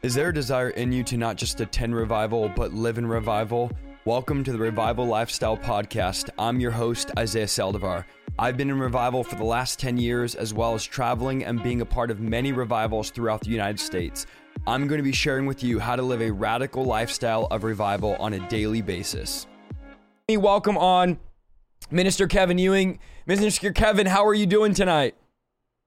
Is there a desire in you to not just attend revival, but live in revival? Welcome to the Revival Lifestyle Podcast. I'm your host, Isaiah Saldivar. I've been in revival for the last 10 years, as well as traveling and being a part of many revivals throughout the United States. I'm going to be sharing with you how to live a radical lifestyle of revival on a daily basis. Welcome on Minister Kevin Ewing. Minister Kevin, how are you doing tonight?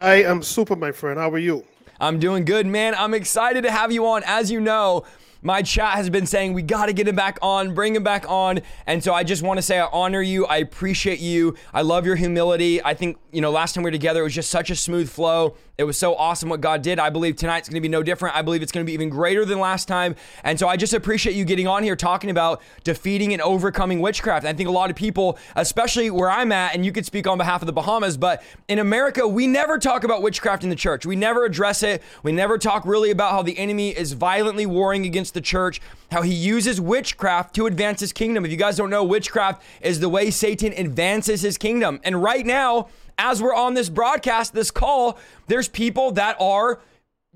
I am super, my friend. How are you? I'm doing good, man. I'm excited to have you on. As you know, my chat has been saying we got to get him back on, bring him back on. And so I just want to say I honor you. I appreciate you. I love your humility. I think, you know, last time we were together, it was just such a smooth flow. It was so awesome what God did. I believe tonight's going to be no different. I believe it's going to be even greater than last time. And so I just appreciate you getting on here talking about defeating and overcoming witchcraft. I think a lot of people, especially where I'm at, and you could speak on behalf of the Bahamas, but in America, we never talk about witchcraft in the church. We never address it. We never talk really about how the enemy is violently warring against the church, how he uses witchcraft to advance his kingdom. If you guys don't know, witchcraft is the way Satan advances his kingdom. And right now, as we're on this broadcast, this call, there's people that are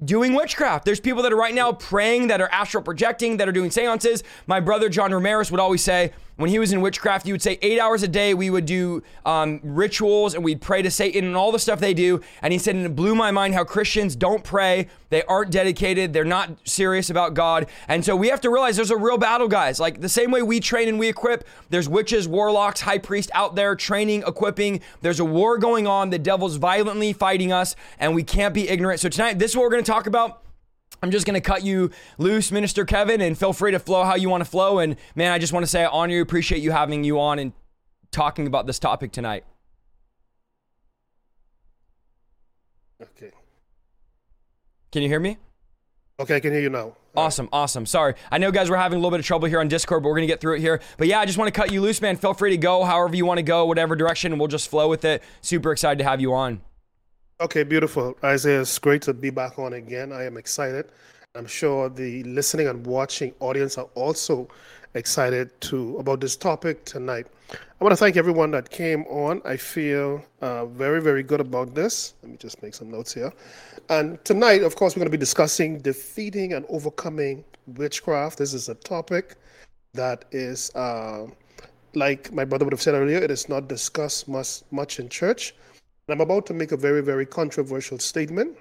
doing witchcraft. There's people that are right now praying, that are astral projecting, that are doing seances. My brother John Ramirez would always say, when he was in witchcraft, he would say eight hours a day we would do um, rituals and we'd pray to Satan and all the stuff they do. And he said, and it blew my mind how Christians don't pray. They aren't dedicated. They're not serious about God. And so we have to realize there's a real battle, guys. Like the same way we train and we equip, there's witches, warlocks, high priests out there training, equipping. There's a war going on. The devil's violently fighting us, and we can't be ignorant. So tonight, this is what we're going to talk about. I'm just going to cut you loose, Minister Kevin, and feel free to flow how you want to flow. And man, I just want to say I honor you, appreciate you having you on and talking about this topic tonight. Okay. Can you hear me? Okay, I can hear you now. Awesome, awesome. Sorry. I know, guys, we're having a little bit of trouble here on Discord, but we're going to get through it here. But yeah, I just want to cut you loose, man. Feel free to go however you want to go, whatever direction, and we'll just flow with it. Super excited to have you on. Okay, beautiful. Isaiah, it's great to be back on again. I am excited. I'm sure the listening and watching audience are also excited to about this topic tonight. I want to thank everyone that came on. I feel uh, very, very good about this. Let me just make some notes here. And tonight, of course, we're going to be discussing defeating and overcoming witchcraft. This is a topic that is, uh, like my brother would have said earlier, it is not discussed much, much in church. I'm about to make a very, very controversial statement,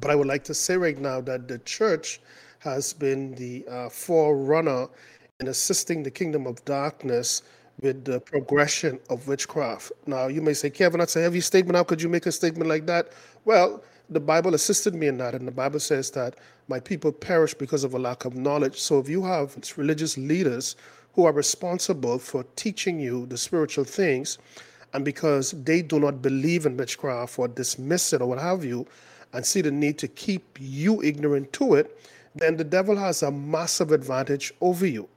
but I would like to say right now that the church has been the uh, forerunner in assisting the kingdom of darkness with the progression of witchcraft. Now, you may say, Kevin, that's a heavy statement. How could you make a statement like that? Well, the Bible assisted me in that, and the Bible says that my people perish because of a lack of knowledge. So, if you have religious leaders who are responsible for teaching you the spiritual things, and because they do not believe in witchcraft or dismiss it or what have you, and see the need to keep you ignorant to it, then the devil has a massive advantage over you.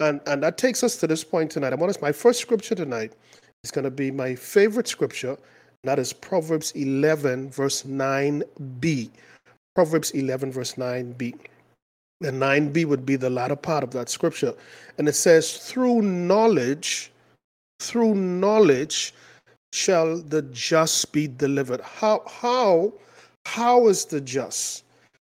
And and that takes us to this point tonight. I want my first scripture tonight is going to be my favorite scripture, and that is Proverbs 11, verse 9b. Proverbs 11, verse 9b. The 9b would be the latter part of that scripture. And it says, Through knowledge, through knowledge shall the just be delivered. How how how is the just?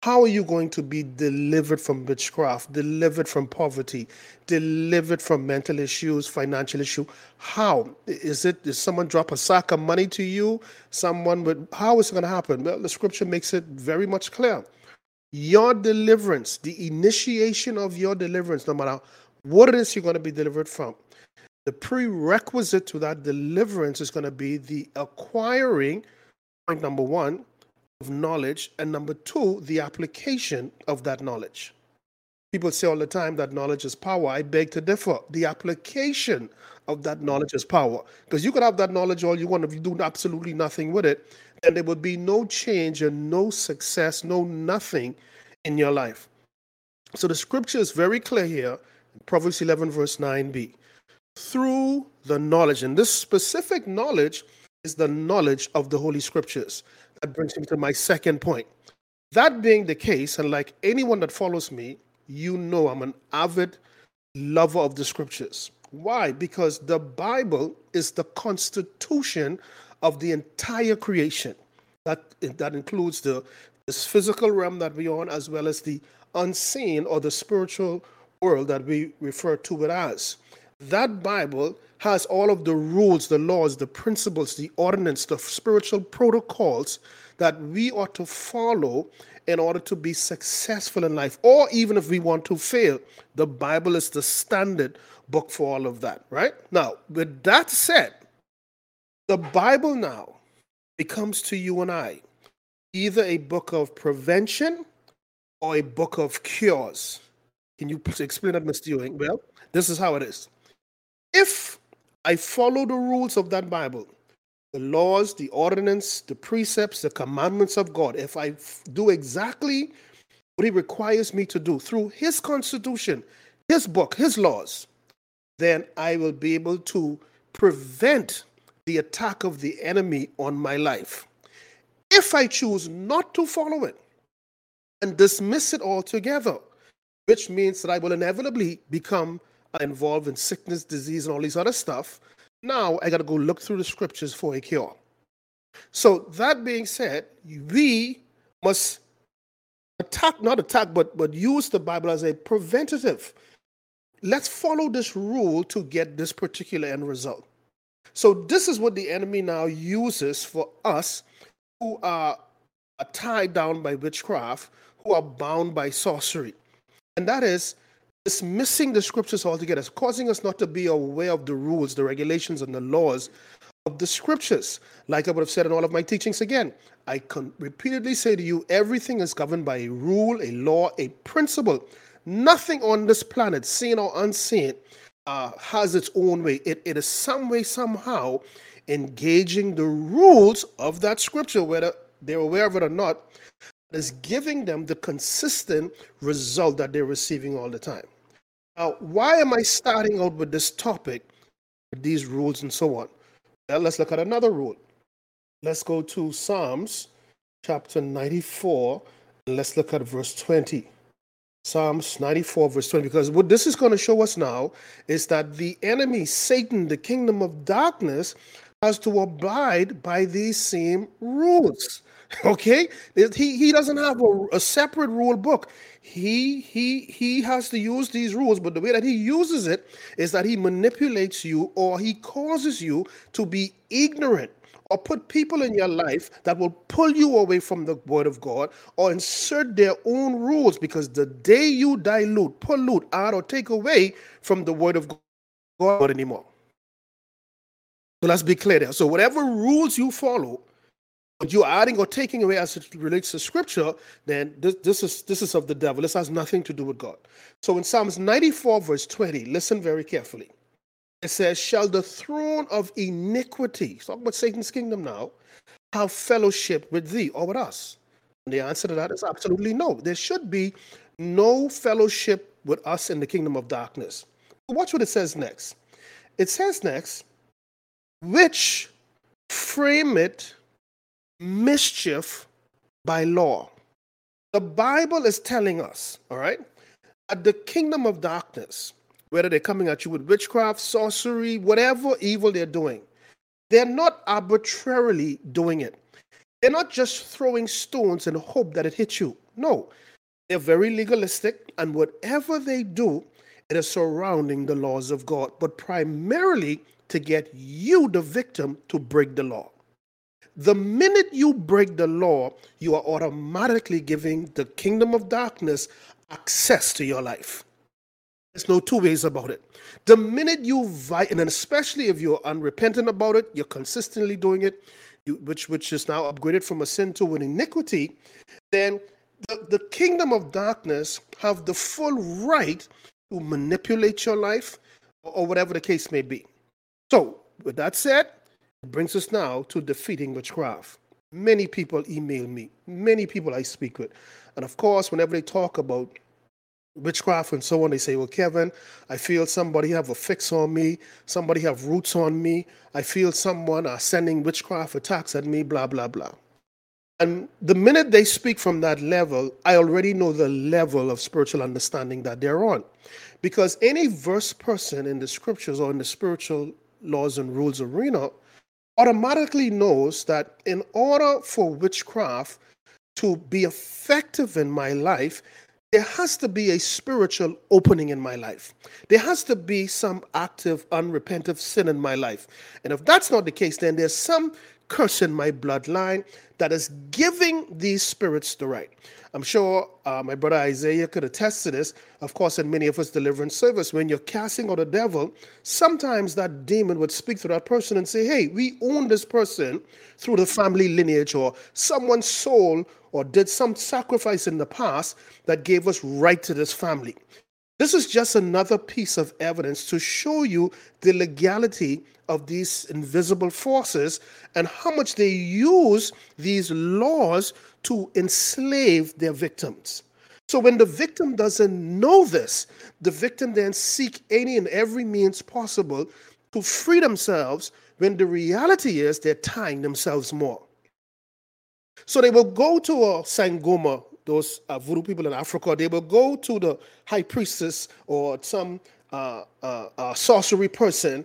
How are you going to be delivered from witchcraft, delivered from poverty, delivered from mental issues, financial issue? How is it? Does someone drop a sack of money to you? Someone would. How is it going to happen? Well, the scripture makes it very much clear. Your deliverance, the initiation of your deliverance, no matter what it is you're going to be delivered from, the prerequisite to that deliverance is going to be the acquiring, point number one, of knowledge, and number two, the application of that knowledge. People say all the time that knowledge is power. I beg to differ. The application of that knowledge is power. Because you could have that knowledge all you want. If you do absolutely nothing with it, then there would be no change and no success, no nothing in your life. So the scripture is very clear here, Proverbs 11, verse 9b through the knowledge. And this specific knowledge is the knowledge of the Holy Scriptures. That brings me to my second point. That being the case, and like anyone that follows me, you know I'm an avid lover of the Scriptures. Why? Because the Bible is the constitution of the entire creation. That, that includes the this physical realm that we're on, as well as the unseen or the spiritual world that we refer to it as. That Bible has all of the rules, the laws, the principles, the ordinance, the spiritual protocols that we ought to follow in order to be successful in life, or even if we want to fail. The Bible is the standard book for all of that, right? Now, with that said, the Bible now becomes to you and I either a book of prevention or a book of cures. Can you explain that, Mr. Ewing? Well, this is how it is. If I follow the rules of that Bible, the laws, the ordinance, the precepts, the commandments of God, if I do exactly what He requires me to do through His Constitution, His book, His laws, then I will be able to prevent the attack of the enemy on my life. If I choose not to follow it and dismiss it altogether, which means that I will inevitably become involved in sickness, disease, and all these other stuff, now I got to go look through the scriptures for a cure. So, that being said, we must attack, not attack, but, but use the Bible as a preventative. Let's follow this rule to get this particular end result. So, this is what the enemy now uses for us who are, are tied down by witchcraft, who are bound by sorcery. And that is dismissing the scriptures altogether, causing us not to be aware of the rules, the regulations, and the laws of the scriptures. Like I would have said in all of my teachings again, I can repeatedly say to you everything is governed by a rule, a law, a principle. Nothing on this planet, seen or unseen, uh, has its own way. It, it is some way, somehow, engaging the rules of that scripture, whether they're aware of it or not, is giving them the consistent result that they're receiving all the time. Now, why am I starting out with this topic, with these rules and so on? Let's look at another rule. Let's go to Psalms chapter 94, and let's look at verse 20. Psalms 94, verse 20, because what this is going to show us now is that the enemy, Satan, the kingdom of darkness, has to abide by these same rules. Okay, he he doesn't have a, a, separate rule book. He he he has to use these rules, but the way that he uses it is that he manipulates you or he causes you to be ignorant or put people in your life that will pull you away from the word of God or insert their own rules because the day you dilute, pollute, add, or take away from the word of God anymore. So let's be clear there. So whatever rules you follow, but you're adding or taking away as it relates to scripture, then this, this is this is of the devil. This has nothing to do with God. So in Psalms 94, verse 20, listen very carefully. It says, Shall the throne of iniquity, talk about Satan's kingdom now, have fellowship with thee or with us? And the answer to that is absolutely no. There should be no fellowship with us in the kingdom of darkness. Watch what it says next. It says next, which frame it mischief by law. The Bible is telling us, all right, at the kingdom of darkness, whether they're coming at you with witchcraft, sorcery, whatever evil they're doing, they're not arbitrarily doing it. They're not just throwing stones the hope that it hits you. No, they're very legalistic, and whatever they do, it is surrounding the laws of God, but primarily to get you, the victim, to break the law. The minute you break the law, you are automatically giving the kingdom of darkness access to your life. There's no two ways about it. The minute you violate, and especially if you're unrepentant about it, you're consistently doing it, you, which which is now upgraded from a sin to an iniquity, then the, the kingdom of darkness have the full right to manipulate your life or, or whatever the case may be. So, with that said, brings us now to defeating witchcraft. Many people email me, many people I speak with. And of course, whenever they talk about witchcraft and so on, they say, Well, Kevin, I feel somebody have a fix on me, somebody have roots on me, I feel someone are sending witchcraft attacks at me, blah, blah, blah. And the minute they speak from that level, I already know the level of spiritual understanding that they're on. Because any verse person in the scriptures or in the spiritual laws and rules arena automatically knows that in order for witchcraft to be effective in my life, there has to be a spiritual opening in my life. There has to be some active, unrepentant sin in my life. And if that's not the case, then there's some curse in my bloodline that is giving these spirits the right. I'm sure uh, my brother Isaiah could attest to this. Of course, in many of us deliverance service, when you're casting out a devil, sometimes that demon would speak to that person and say, Hey, we own this person through the family lineage, or someone's soul, or did some sacrifice in the past that gave us right to this family. This is just another piece of evidence to show you the legality of these invisible forces and how much they use these laws to enslave their victims. So when the victim doesn't know this, the victim then seek any and every means possible to free themselves when the reality is they're tying themselves more. So they will go to a Sangoma, those uh, voodoo people in Africa, they will go to the high priestess or some uh, uh, uh sorcery person.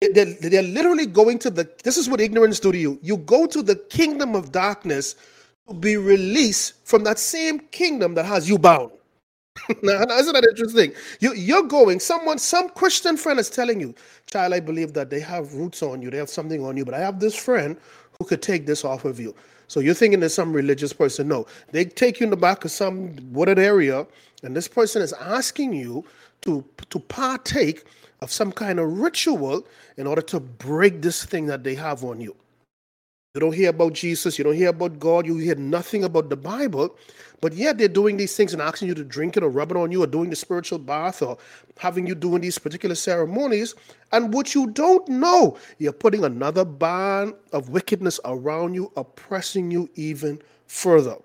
They're, they're literally going to the, this is what ignorance do to you. You go to the kingdom of darkness to be released from that same kingdom that has you bound. now, isn't that interesting? You, you're going, someone, some Christian friend is telling you, child, I believe that they have roots on you, they have something on you, but I have this friend who could take this off of you. So you're thinking there's some religious person. No, they take you in the back of some wooded area, and this person is asking you to, to partake of some kind of ritual in order to break this thing that they have on you. You don't hear about Jesus, you don't hear about God, you hear nothing about the Bible, but yet they're doing these things and asking you to drink it or rub it on you or doing the spiritual bath or having you doing these particular ceremonies. And what you don't know, you're putting another band of wickedness around you, oppressing you even further.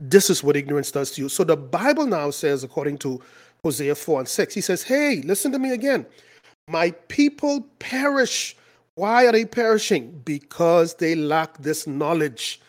This is what ignorance does to you. So the Bible now says, according to Hosea 4 and 6, he says, Hey, listen to me again. My people perish why are they perishing? Because they lack this knowledge.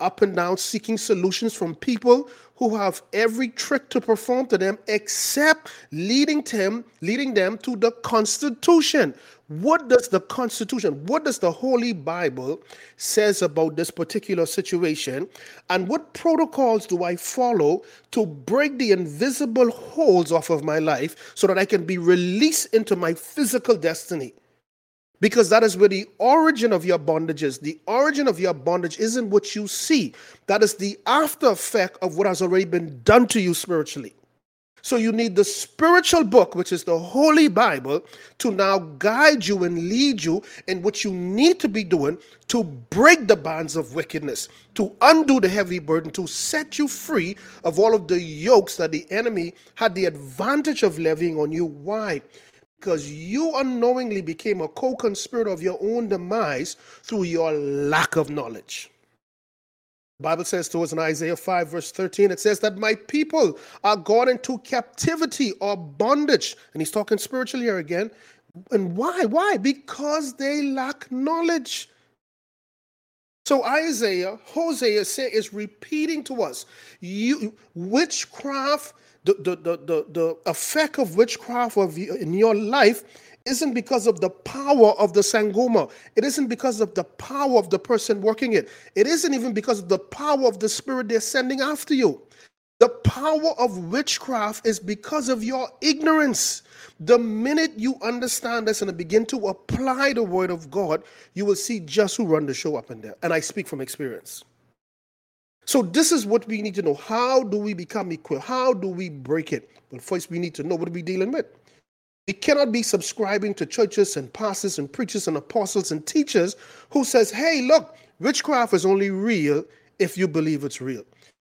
Up and down seeking solutions from people who have every trick to perform to them except leading them leading them to the constitution what does the constitution what does the holy bible says about this particular situation and what protocols do i follow to break the invisible holds off of my life so that i can be released into my physical destiny because that is where the origin of your bondage is. The origin of your bondage isn't what you see, that is the after effect of what has already been done to you spiritually. So you need the spiritual book, which is the Holy Bible, to now guide you and lead you in what you need to be doing to break the bonds of wickedness, to undo the heavy burden, to set you free of all of the yokes that the enemy had the advantage of levying on you. Why? Because you unknowingly became a co conspirator of your own demise through your lack of knowledge. The Bible says to us in Isaiah 5, verse 13, it says that my people are gone into captivity or bondage. And he's talking spiritually here again. And why? Why? Because they lack knowledge. So Isaiah, Hosea is repeating to us, you witchcraft the, the, the, the, the effect of witchcraft of in your life isn't because of the power of the sangoma. It isn't because of the power of the person working it. It isn't even because of the power of the spirit they're sending after you. The power of witchcraft is because of your ignorance. The minute you understand this and begin to apply the word of God, you will see just who run the show up in there. And I speak from experience. So this is what we need to know. How do we become equipped? How do we break it? But first we need to know what we're dealing with. We cannot be subscribing to churches and pastors and preachers and apostles and teachers who says, hey, look, witchcraft is only real if you believe it's real.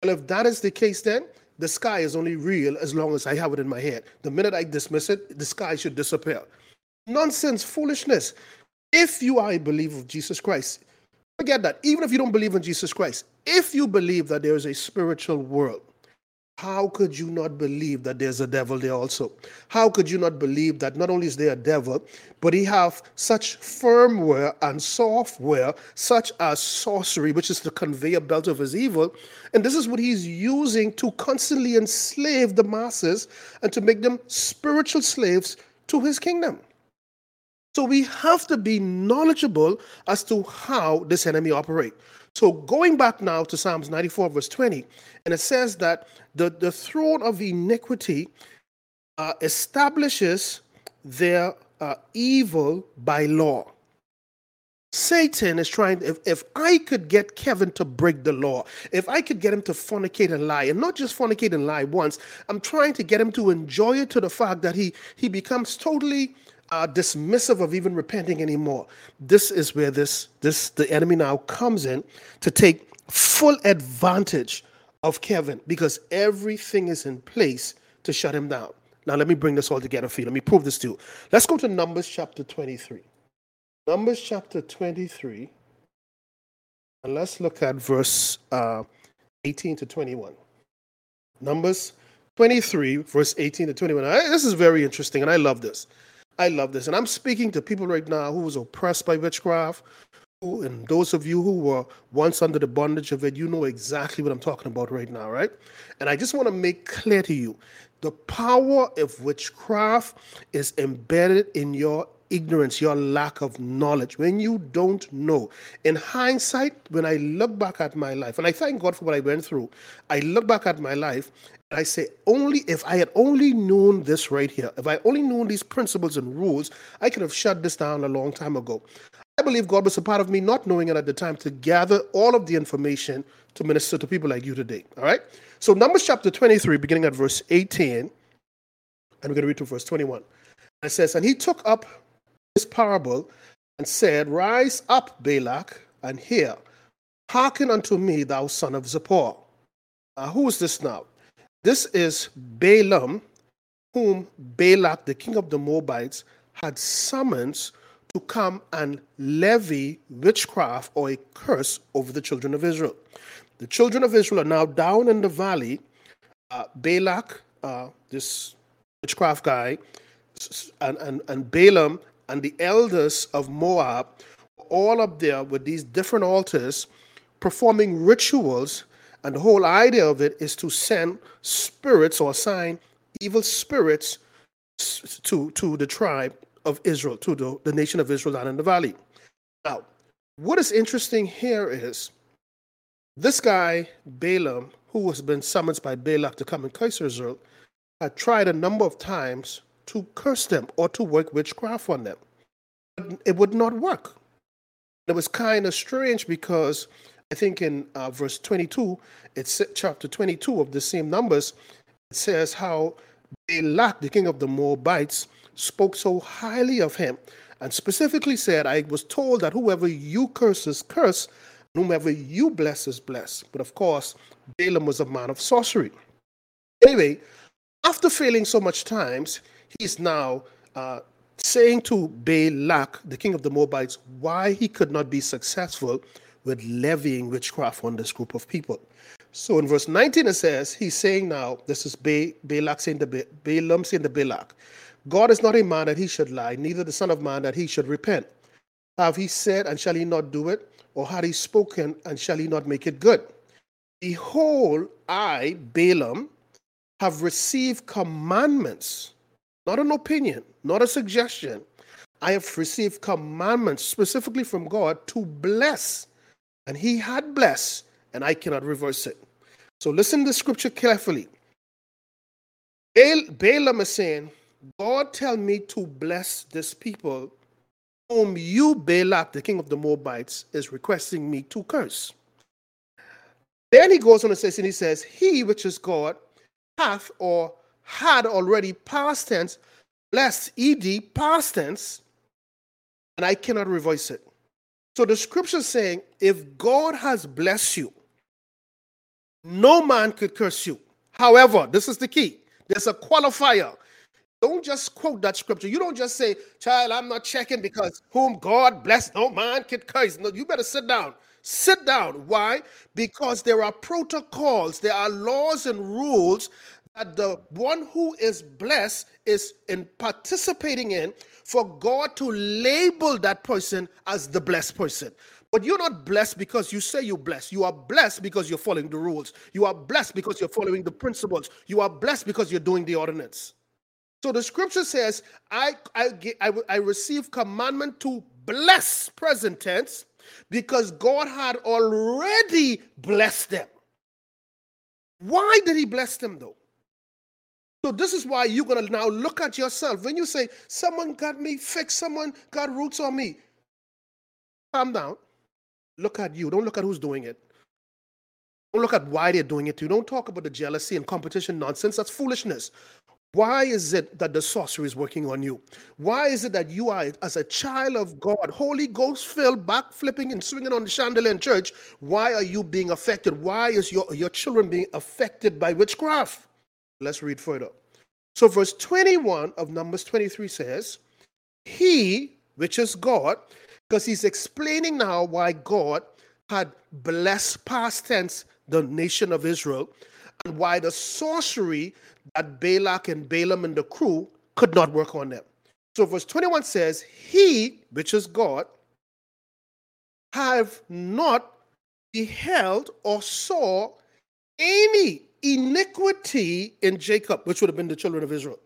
Well, if that is the case, then the sky is only real as long as I have it in my head. The minute I dismiss it, the sky should disappear. Nonsense, foolishness. If you are a believer of Jesus Christ, forget that. Even if you don't believe in Jesus Christ, if you believe that there is a spiritual world, how could you not believe that there's a devil there also? How could you not believe that not only is there a devil, but he have such firmware and software, such as sorcery, which is the conveyor belt of his evil, and this is what he's using to constantly enslave the masses and to make them spiritual slaves to his kingdom. So we have to be knowledgeable as to how this enemy operates. So going back now to Psalms 94, verse 20, and it says that the, the throne of iniquity uh, establishes their uh, evil by law. Satan is trying, if, if I could get Kevin to break the law, if I could get him to fornicate and lie, and not just fornicate and lie once, I'm trying to get him to enjoy it to the fact that he, he becomes totally uh, dismissive of even repenting anymore. This is where this, this the enemy now comes in to take full advantage of Kevin because everything is in place to shut him down. Now, let me bring this all together for you. Let me prove this to you. Let's go to Numbers chapter 23. Numbers chapter 23. And let's look at verse uh, 18 to 21. Numbers 23, verse 18 to 21. I, this is very interesting, and I love this. I love this. And I'm speaking to people right now who was oppressed by witchcraft, who, and those of you who were once under the bondage of it, you know exactly what I'm talking about right now, right? And I just want to make clear to you the power of witchcraft is embedded in your ignorance, your lack of knowledge, when you don't know. In hindsight, when I look back at my life, and I thank God for what I went through, I look back at my life and I say, only if I had only known this right here, if I only known these principles and rules, I could have shut this down a long time ago. I believe God was a part of me not knowing it at the time to gather all of the information to minister to people like you today. All right? So, Numbers chapter 23, beginning at verse 18, and we're going to read to verse 21. It says, And he took up this parable and said, Rise up, Balak, and hear. Hearken unto me, thou son of Zippor. Uh, who is this now? This is Balaam, whom Balak, the king of the Moabites, had summoned to come and levy witchcraft or a curse over the children of Israel. The children of Israel are now down in the valley. Uh, Balak, uh, this witchcraft guy, and, and, and Balaam and the elders of Moab, all up there with these different altars performing rituals. And the whole idea of it is to send spirits or assign evil spirits to, to the tribe of Israel, to the, the nation of Israel down in the valley. Now, what is interesting here is this guy, Balaam, who has been summoned by Balak to come and curse Israel, had tried a number of times to curse them or to work witchcraft on them. But it would not work. It was kind of strange because I think in uh, verse 22, it's chapter 22 of the same numbers, it says how Balak, the king of the Moabites, spoke so highly of him and specifically said, I was told that whoever you curse is cursed, whomever you bless is blessed. But of course, Balaam was a man of sorcery. Anyway, after failing so much times, he's now uh, saying to Balak, the king of the Moabites, why he could not be successful with levying witchcraft on this group of people. So in verse 19 it says, he's saying now, this is ba- Balak saying to ba- Balaam saying to Balak, God is not a man that he should lie, neither the son of man that he should repent. Have he said, and shall he not do it? Or had he spoken, and shall he not make it good? Behold, I, Balaam, have received commandments, not an opinion, not a suggestion. I have received commandments specifically from God to bless. And he had blessed, and I cannot reverse it. So listen to the scripture carefully. Balaam is saying, God tell me to bless this people whom you, Balak, the king of the Moabites, is requesting me to curse. Then he goes on and says, and he says, He which is God hath or had already past tense, blessed, ed, past tense, and I cannot reverse it. So the scripture saying, if God has blessed you, no man could curse you. However, this is the key. There's a qualifier. Don't just quote that scripture. You don't just say, child, I'm not checking because whom God bless, no man can curse. No, you better sit down. Sit down. Why? Because there are protocols, there are laws and rules that the one who is blessed is in participating in for God to label that person as the blessed person. But you're not blessed because you say you're blessed. You are blessed because you're following the rules. You are blessed because you're following the principles. You are blessed because you're doing the ordinance. So the scripture says, I, I, I, I receive commandment to bless, present tense, Because God had already blessed them. Why did he bless them though? So this is why you're gonna now look at yourself. When you say, someone got me fixed, someone got roots on me. Calm down. Look at you. Don't look at who's doing it. Don't look at why they're doing it to you. Don't talk about the jealousy and competition nonsense. That's foolishness. Why is it that the sorcery is working on you? Why is it that you are, as a child of God, Holy Ghost filled, back flipping and swinging on the chandelier in church? Why are you being affected? Why is your, your children being affected by witchcraft? Let's read further. So, verse 21 of Numbers 23 says, He, which is God, because he's explaining now why God had blessed past tense the nation of Israel and why the sorcery that Balak and Balaam and the crew could not work on them. So verse 21 says, He, which is God, have not beheld or saw any iniquity in Jacob, which would have been the children of Israel.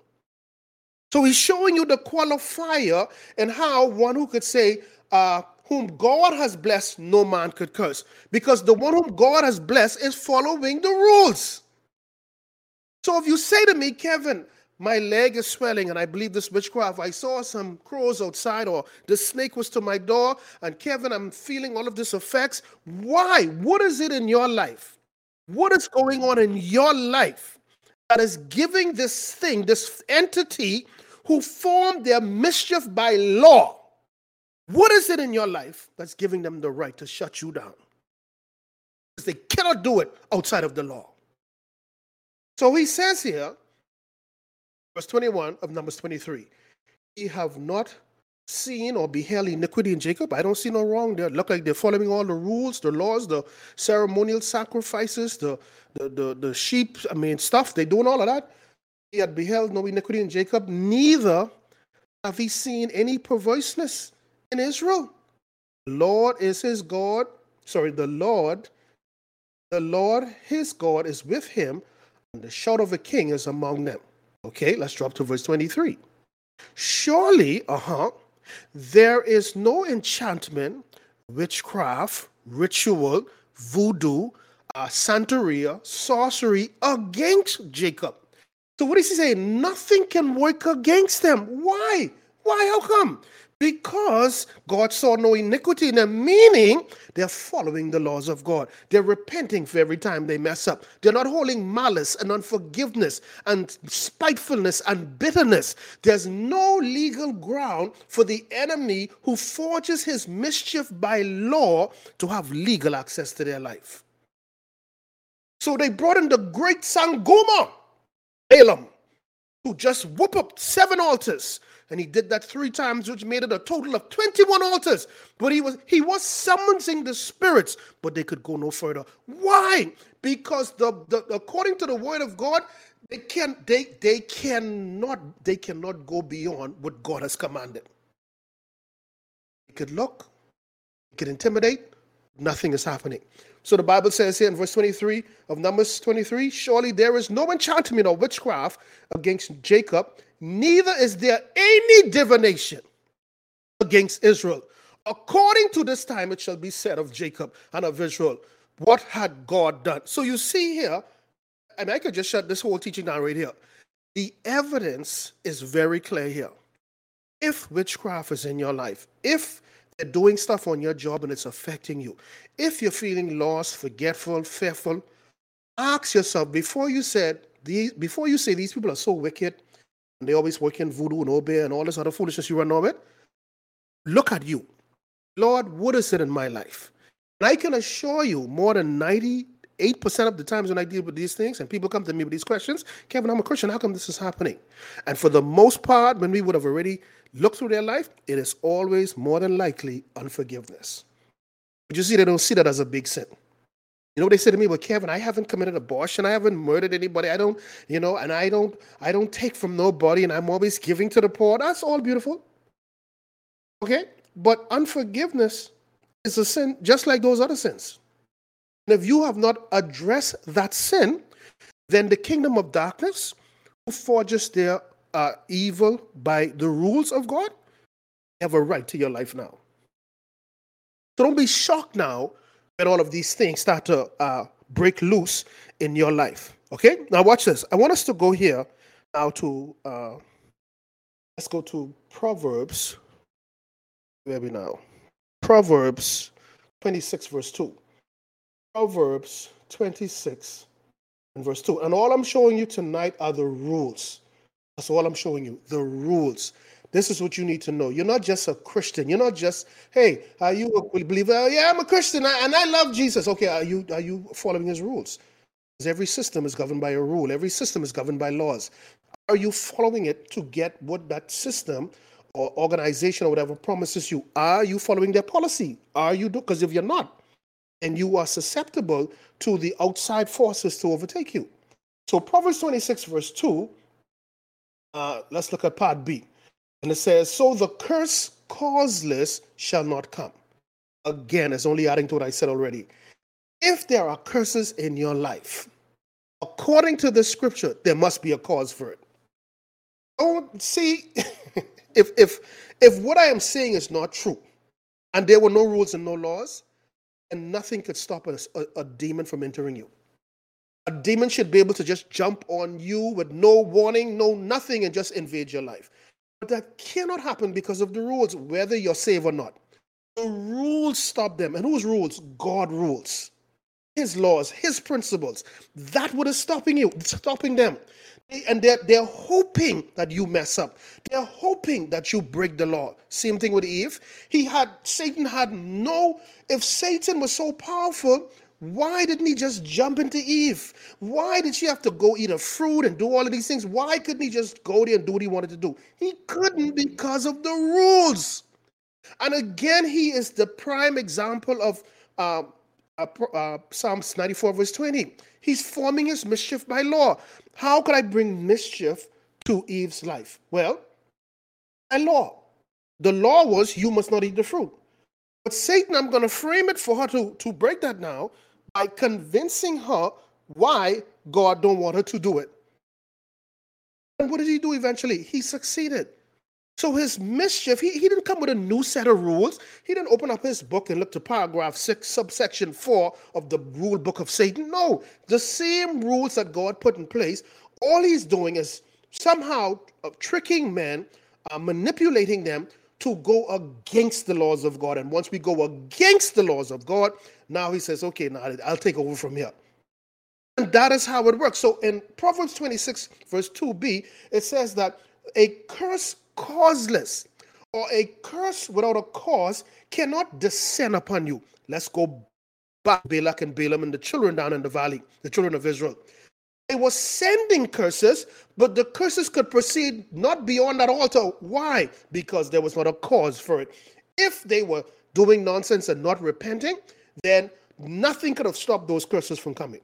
So he's showing you the qualifier and how one who could say, uh, whom God has blessed, no man could curse. Because the one whom God has blessed is following the rules. So if you say to me, Kevin, my leg is swelling and I believe this witchcraft, I saw some crows outside or the snake was to my door, and Kevin, I'm feeling all of this effects. Why? What is it in your life? What is going on in your life that is giving this thing, this entity who formed their mischief by law? What is it in your life that's giving them the right to shut you down? Because they cannot do it outside of the law. So he says here, verse 21 of Numbers 23, ye have not seen or beheld iniquity in Jacob. I don't see no wrong there. Look like they're following all the rules, the laws, the ceremonial sacrifices, the the the, the sheep, I mean stuff. They're doing all of that. He had beheld no iniquity in Jacob, neither have he seen any perverseness in Israel. Lord is his God. Sorry, the Lord, the Lord his God is with him and the shout of a king is among them. Okay, let's drop to verse 23. Surely, uh huh, there is no enchantment, witchcraft, ritual, voodoo, uh, santeria, sorcery against Jacob. So, what is he saying? Nothing can work against them. Why? Why? How come? Because God saw no iniquity in them, meaning they're following the laws of God. They're repenting for every time they mess up. They're not holding malice and unforgiveness and spitefulness and bitterness. There's no legal ground for the enemy who forges his mischief by law to have legal access to their life. So they brought in the great Sangoma, Balaam, who just whoop up seven altars and he did that three times, which made it a total of 21 altars. But he was he was summoning the spirits, but they could go no further. Why? Because the, the according to the word of God, they can they they cannot they cannot go beyond what God has commanded. It could look, it could intimidate, nothing is happening. So the Bible says here in verse 23 of Numbers 23 Surely there is no enchantment or witchcraft against Jacob, neither is there any divination against Israel. According to this time, it shall be said of Jacob and of Israel, What had God done? So you see here, and I could just shut this whole teaching down right here. The evidence is very clear here. If witchcraft is in your life, if doing stuff on your job and it's affecting you, if you're feeling lost, forgetful, fearful, ask yourself before you said these before you say these people are so wicked, and they always work in voodoo and obeah and all this other foolishness you run over it. Look at you. Lord, what is it in my life? And I can assure you, more than 98% of the times when I deal with these things and people come to me with these questions, Kevin, I'm a Christian. How come this is happening? And for the most part, when we would have already looked through their life, it is always more than likely unforgiveness. But you see, they don't see that as a big sin. You know what they say to me? Well, Kevin, I haven't committed abortion. I haven't murdered anybody. I don't, you know, and I don't, I don't take from nobody, and I'm always giving to the poor. That's all beautiful. Okay? But unforgiveness is a sin just like those other sins. And if you have not addressed that sin, then the kingdom of darkness, who forges their uh, evil by the rules of God, have a right to your life now. So don't be shocked now when all of these things start to uh, break loose in your life. Okay, now watch this. I want us to go here now to uh, let's go to Proverbs. Where are we now? Proverbs 26, verse 2. Proverbs 26 and verse 2. And all I'm showing you tonight are the rules. That's all I'm showing you. The rules. This is what you need to know. You're not just a Christian. You're not just, hey, are you a believer? Oh, yeah, I'm a Christian and I love Jesus. Okay, are you are you following his rules? Because every system is governed by a rule. Every system is governed by laws. Are you following it to get what that system or organization or whatever promises you? Are you following their policy? Are you? Because if you're not, and you are susceptible to the outside forces to overtake you. So Proverbs 26 verse 2. Uh, let's look at part B. And it says, So the curse causeless shall not come. Again, it's only adding to what I said already. If there are curses in your life, according to the scripture, there must be a cause for it. Don't see if if if what I am saying is not true, and there were no rules and no laws, and nothing could stop a, a, a demon from entering you. Demon should be able to just jump on you with no warning, no nothing, and just invade your life. But that cannot happen because of the rules, whether you're saved or not. The rules stop them. And whose rules? God rules. His laws, his principles. That what is stopping you, stopping them. And they're, they're hoping that you mess up. They're hoping that you break the law. Same thing with Eve. He had Satan had no, if Satan was so powerful, why didn't he just jump into Eve? Why did she have to go eat a fruit and do all of these things? Why couldn't he just go there and do what he wanted to do? He couldn't because of the rules. And again, he is the prime example of uh, uh, uh, Psalms 94, verse 20. He's forming his mischief by law. How could I bring mischief to Eve's life? Well, by law. The law was you must not eat the fruit. But Satan, I'm going to frame it for her to, to break that now by convincing her why God don't want her to do it. And what did he do eventually? He succeeded. So his mischief, he, he didn't come with a new set of rules. He didn't open up his book and look to paragraph six, subsection four of the rule book of Satan. No, the same rules that God put in place. All he's doing is somehow uh, tricking men, uh, manipulating them to go against the laws of God. And once we go against the laws of God, now he says, okay, now I'll take over from here. And that is how it works. So in Proverbs 26, verse 2b, it says that a curse causeless or a curse without a cause cannot descend upon you. Let's go back Balak and Balaam and the children down in the valley, the children of Israel. It was sending curses, but the curses could proceed not beyond that altar. Why? Because there was not a cause for it. If they were doing nonsense and not repenting, then nothing could have stopped those curses from coming.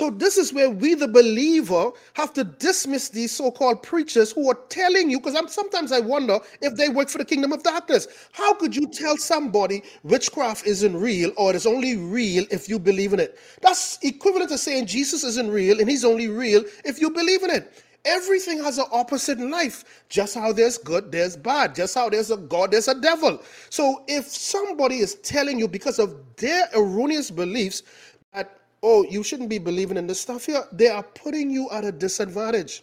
So, this is where we, the believer, have to dismiss these so called preachers who are telling you, because I'm sometimes I wonder if they work for the kingdom of darkness. How could you tell somebody witchcraft isn't real or it is only real if you believe in it? That's equivalent to saying Jesus isn't real and he's only real if you believe in it. Everything has an opposite in life. Just how there's good, there's bad. Just how there's a God, there's a devil. So if somebody is telling you because of their erroneous beliefs that, oh, you shouldn't be believing in this stuff here, they are putting you at a disadvantage.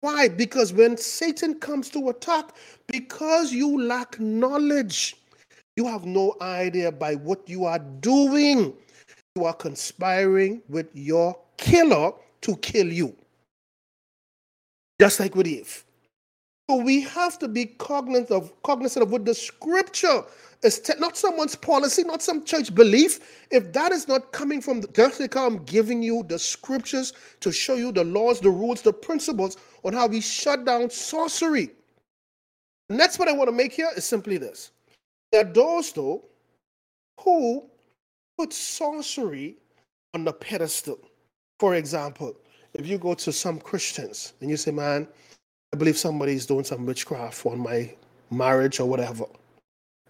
Why? Because when Satan comes to attack, because you lack knowledge, you have no idea by what you are doing. You are conspiring with your killer to kill you just like with Eve. So we have to be cognizant of cognizant of what the scripture is te- not someone's policy, not some church belief. If that is not coming from the like I'm giving you the scriptures to show you the laws, the rules, the principles on how we shut down sorcery. And that's what I want to make here is simply this. There are those though who put sorcery on the pedestal. For example, if you go to some Christians and you say, man, I believe somebody is doing some witchcraft on my marriage or whatever.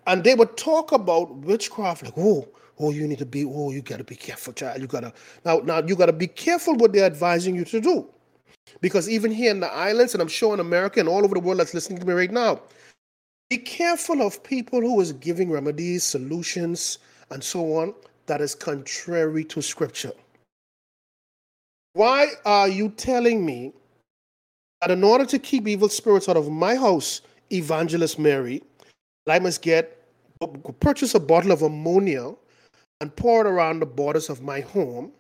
And they would talk about witchcraft like, oh, oh, you need to be, oh, you gotta be careful, child. You gotta now, now you gotta be careful what they're advising you to do. Because even here in the islands, and I'm sure in America and all over the world that's listening to me right now, Be careful of people who is giving remedies, solutions, and so on that is contrary to scripture. Why are you telling me that in order to keep evil spirits out of my house, Evangelist Mary, I must get purchase a bottle of ammonia and pour it around the borders of my home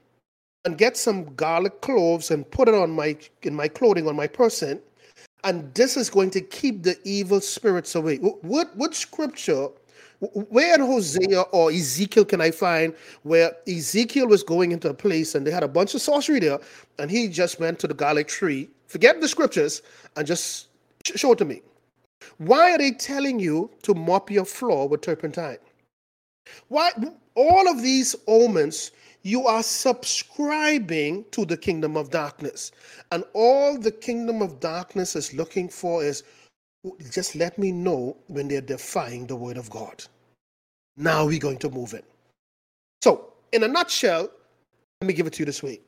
and get some garlic cloves and put it on my in my clothing on my person and this is going to keep the evil spirits away? What what scripture where in hosea or ezekiel can i find where ezekiel was going into a place and they had a bunch of sorcery there and he just went to the garlic tree. Forget the scriptures and just show it to me. Why are they telling you to mop your floor with turpentine? Why all of these omens you are subscribing to the kingdom of darkness. And all the kingdom of darkness is looking for is just let me know when they're defying the word of God. Now we're going to move in. So, in a nutshell, let me give it to you this way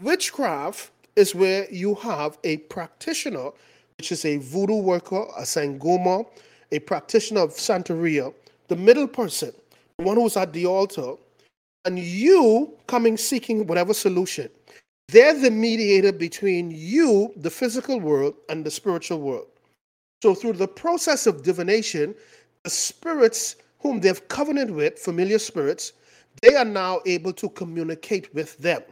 witchcraft is where you have a practitioner, which is a voodoo worker, a sangoma, a practitioner of Santeria, the middle person, the one who's at the altar and you coming seeking whatever solution. They're the mediator between you, the physical world, and the spiritual world. So, through the process of divination, the spirits whom they've covenanted with, familiar spirits, they are now able to communicate with them.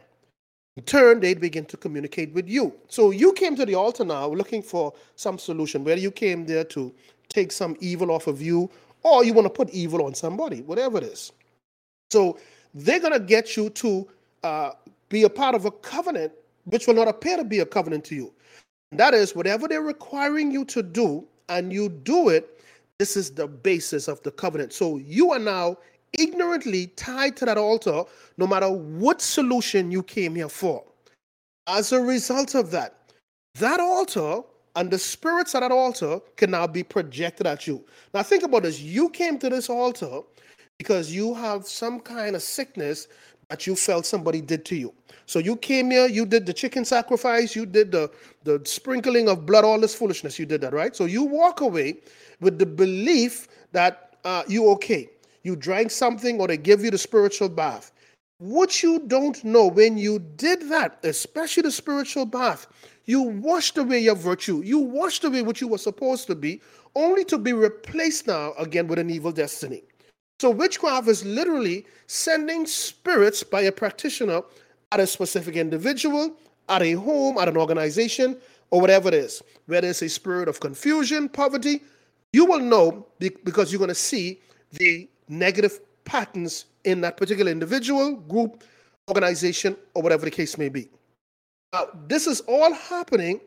In turn, they begin to communicate with you. So, you came to the altar now looking for some solution, whether you came there to take some evil off of you or you want to put evil on somebody, whatever it is. So, they're going to get you to uh, be a part of a covenant which will not appear to be a covenant to you. That is, whatever they're requiring you to do, and you do it, this is the basis of the covenant. So you are now ignorantly tied to that altar, no matter what solution you came here for. As a result of that, that altar and the spirits at that altar can now be projected at you. Now, think about this you came to this altar because you have some kind of sickness that you felt somebody did to you. So you came here, you did the chicken sacrifice, you did the, the sprinkling of blood, all this foolishness, you did that, right? So you walk away with the belief that uh, you okay. You drank something or they give you the spiritual bath. What you don't know when you did that, especially the spiritual bath, you washed away your virtue. You washed away what you were supposed to be, only to be replaced now again with an evil destiny. So witchcraft is literally sending spirits by a practitioner at a specific individual, at a home, at an organization, or whatever it is. Whether it's a spirit of confusion, poverty, you will know because you're going to see the negative patterns in that particular individual, group, organization, or whatever the case may be. Now, this is all happening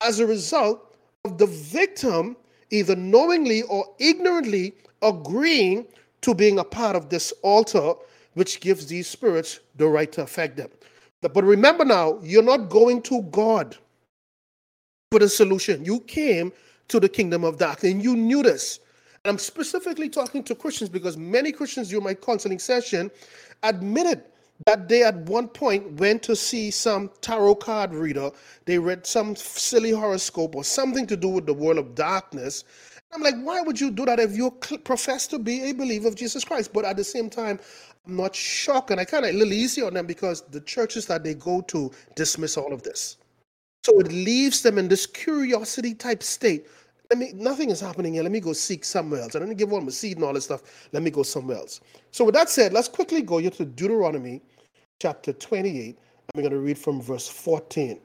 as a result of the victim either knowingly or ignorantly agreeing to being a part of this altar, which gives these spirits the right to affect them. But remember now, you're not going to God for the solution. You came to the kingdom of darkness, and you knew this. And I'm specifically talking to Christians because many Christians during my counseling session admitted that they at one point went to see some tarot card reader. They read some silly horoscope or something to do with the world of darkness. I'm like, why would you do that if you profess to be a believer of Jesus Christ? But at the same time, I'm not shocked, and I kind of a little easy on them because the churches that they go to dismiss all of this. So it leaves them in this curiosity type state. Let me, nothing is happening here. Let me go seek somewhere else. I didn't give one a seed and all this stuff. Let me go somewhere else. So with that said, let's quickly go here to Deuteronomy chapter 28. I'm going to read from verse 14.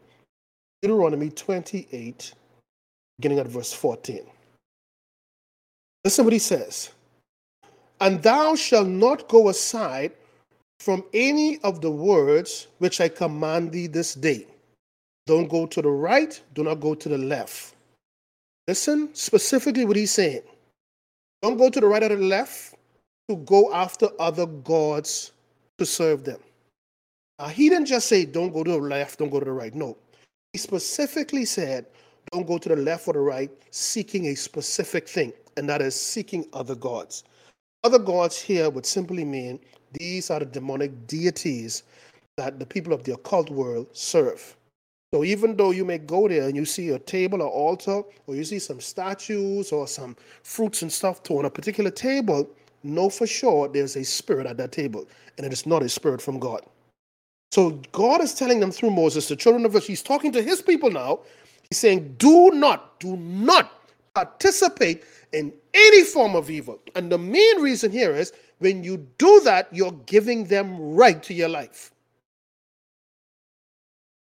Deuteronomy 28, beginning at verse 14. Listen what he says. And thou shalt not go aside from any of the words which I command thee this day. Don't go to the right, do not go to the left. Listen specifically what he's saying. Don't go to the right or the left to go after other gods to serve them. Now, he didn't just say, don't go to the left, don't go to the right. No. He specifically said, don't go to the left or the right seeking a specific thing and that is seeking other gods. Other gods here would simply mean these are the demonic deities that the people of the occult world serve. So even though you may go there and you see a table or altar, or you see some statues or some fruits and stuff on a particular table, know for sure there's a spirit at that table, and it is not a spirit from God. So God is telling them through Moses, the children of Israel, he's talking to his people now. He's saying, Do not, do not participate in any form of evil. And the main reason here is when you do that, you're giving them right to your life.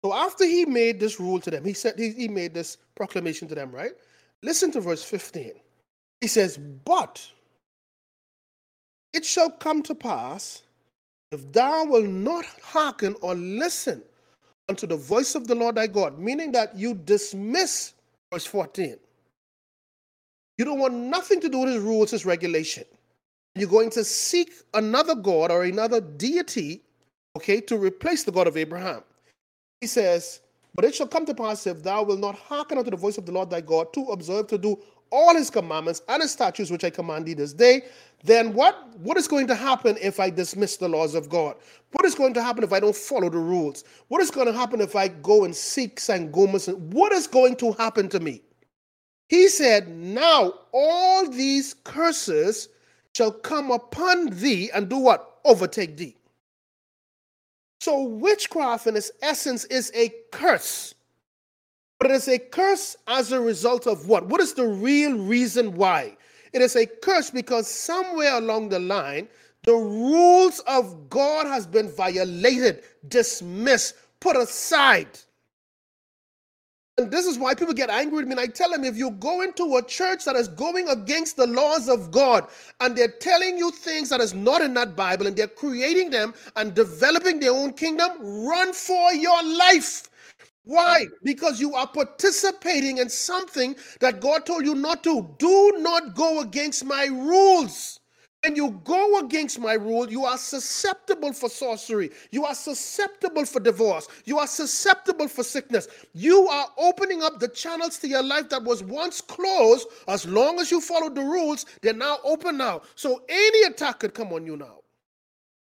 So after he made this rule to them, he said he, he made this proclamation to them, right? Listen to verse 15. He says, But it shall come to pass if thou wilt not hearken or listen unto the voice of the Lord thy God, meaning that you dismiss verse 14. You don't want nothing to do with his rules, his regulation. You're going to seek another God or another deity, okay, to replace the God of Abraham. He says, But it shall come to pass if thou wilt not hearken unto the voice of the Lord thy God to observe to do all his commandments and his statutes which I command thee this day, then what, what is going to happen if I dismiss the laws of God? What is going to happen if I don't follow the rules? What is going to happen if I go and seek Sangomas? What is going to happen to me? He said, Now all these curses shall come upon thee and do what? Overtake thee. So, witchcraft in its essence is a curse. But it is a curse as a result of what? What is the real reason why? It is a curse because somewhere along the line, the rules of God has been violated, dismissed, put aside. And this is why people get angry with me. And I tell them if you go into a church that is going against the laws of God and they're telling you things that is not in that Bible and they're creating them and developing their own kingdom, run for your life. Why? Because you are participating in something that God told you not to. Do not go against my rules. When you go against my rule, you are susceptible for sorcery. You are susceptible for divorce. You are susceptible for sickness. You are opening up the channels to your life that was once closed. As long as you follow the rules, they're now open now. So any attack could come on you now.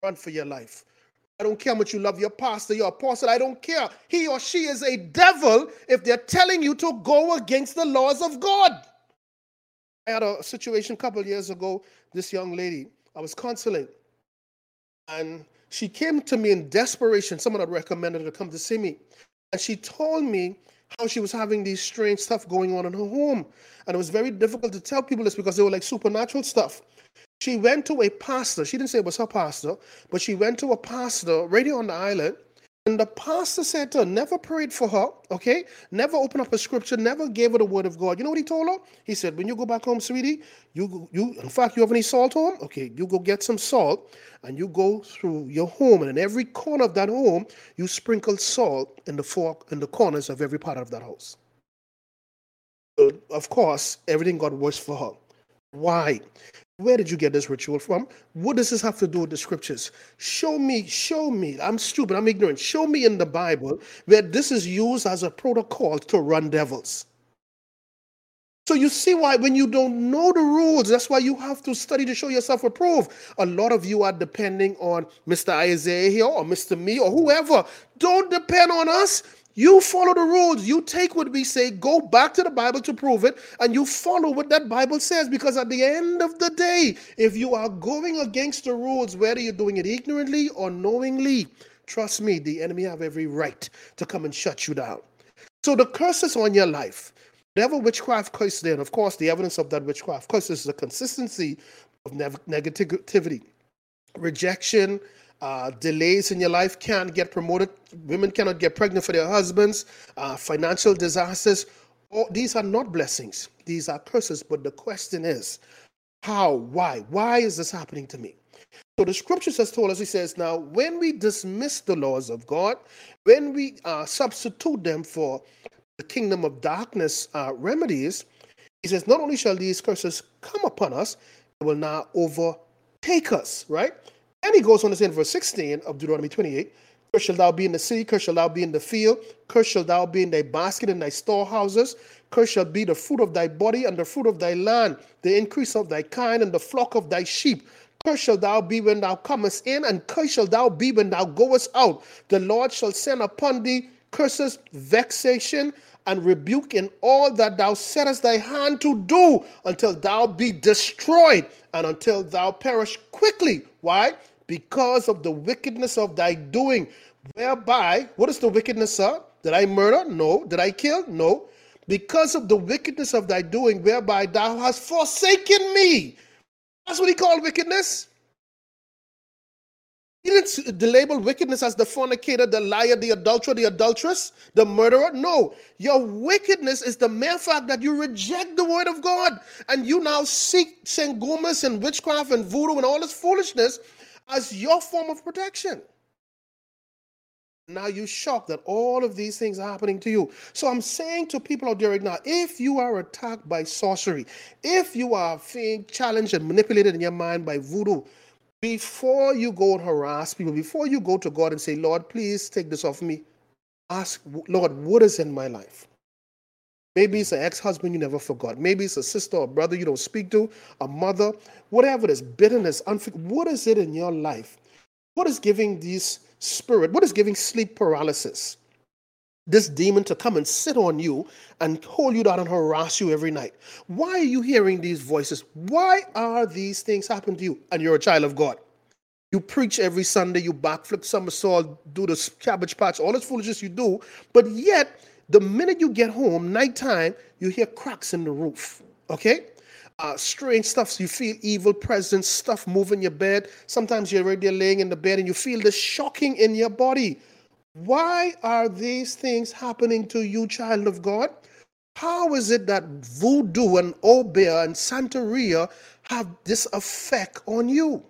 Run for your life. I don't care how much you love your pastor, your apostle. I don't care. He or she is a devil if they're telling you to go against the laws of God. I had a situation a couple years ago. This young lady, I was counseling, and she came to me in desperation. Someone had recommended her to come to see me, and she told me how she was having these strange stuff going on in her home, and it was very difficult to tell people this because they were like supernatural stuff. She went to a pastor. She didn't say it was her pastor, but she went to a pastor right here on the island and the pastor said to her, never prayed for her, okay? Never opened up a scripture, never gave her the word of God. You know what he told her? He said, when you go back home, sweetie, you you in fact, you have any salt home? Okay, you go get some salt and you go through your home, and in every corner of that home, you sprinkle salt in the fork in the corners of every part of that house. So, of course, everything got worse for her. Why? Where did you get this ritual from? What does this have to do with the scriptures? Show me, show me. I'm stupid, I'm ignorant. Show me in the Bible where this is used as a protocol to run devils. So you see why when you don't know the rules, that's why you have to study to show yourself approved. A lot of you are depending on Mr. Isaiah here or Mr. Me or whoever. Don't depend on us. You follow the rules. You take what we say, go back to the Bible to prove it, and you follow what that Bible says. Because at the end of the day, if you are going against the rules, whether you're doing it ignorantly or knowingly, trust me, the enemy have every right to come and shut you down. So the curses on your life, whatever witchcraft curse there, and of course, the evidence of that witchcraft curse is the consistency of negativity, rejection, uh, delays in your life can't get promoted. Women cannot get pregnant for their husbands. Uh, financial disasters. All, these are not blessings. These are curses. But the question is, how? Why? Why is this happening to me? So the scriptures has told us, he says, now when we dismiss the laws of God, when we uh, substitute them for the kingdom of darkness uh, remedies, he says, not only shall these curses come upon us, they will now overtake us, right? And he goes on to say in verse 16 of Deuteronomy 28, Cursed shall thou be in the city, cursed shall thou be in the field, cursed shall thou be in thy basket and thy storehouses, cursed shall be the fruit of thy body and the fruit of thy land, the increase of thy kind and the flock of thy sheep. Cursed shall thou be when thou comest in, and cursed shall thou be when thou goest out. The Lord shall send upon thee curses, vexation, and rebuke in all that thou settest thy hand to do until thou be destroyed and until thou perish quickly. Why? Because of the wickedness of thy doing, whereby, what is the wickedness, sir? Did I murder? No. Did I kill? No. Because of the wickedness of thy doing, whereby thou hast forsaken me. That's what he called wickedness. He didn't label wickedness as the fornicator, the liar, the adulterer, the adulteress, the murderer. No, your wickedness is the mere fact that you reject the word of God and you now seek sangomas and witchcraft and voodoo and all this foolishness as your form of protection. Now you're shocked that all of these things are happening to you. So I'm saying to people out there right now, if you are attacked by sorcery, if you are being challenged and manipulated in your mind by voodoo, before you go and harass people, before you go to God and say, Lord, please take this off me, ask, Lord, what is in my life? Maybe it's an ex husband you never forgot. Maybe it's a sister or brother you don't speak to, a mother, whatever it is, bitterness, what is it in your life? What is giving this spirit, what is giving sleep paralysis? this demon to come and sit on you and hold you down and harass you every night. Why are you hearing these voices? Why are these things happening to you? And you're a child of God. You preach every Sunday, you backflip somersault, do the cabbage patch, all this foolishness you do, but yet the minute you get home, nighttime, you hear cracks in the roof. Okay? Uh, strange stuff. So you feel evil presence, stuff moving your bed. Sometimes you're already laying in the bed and you feel this shocking in your body. Why are these things happening to you, child of God? How is it that voodoo and obeah and santeria have this effect on you?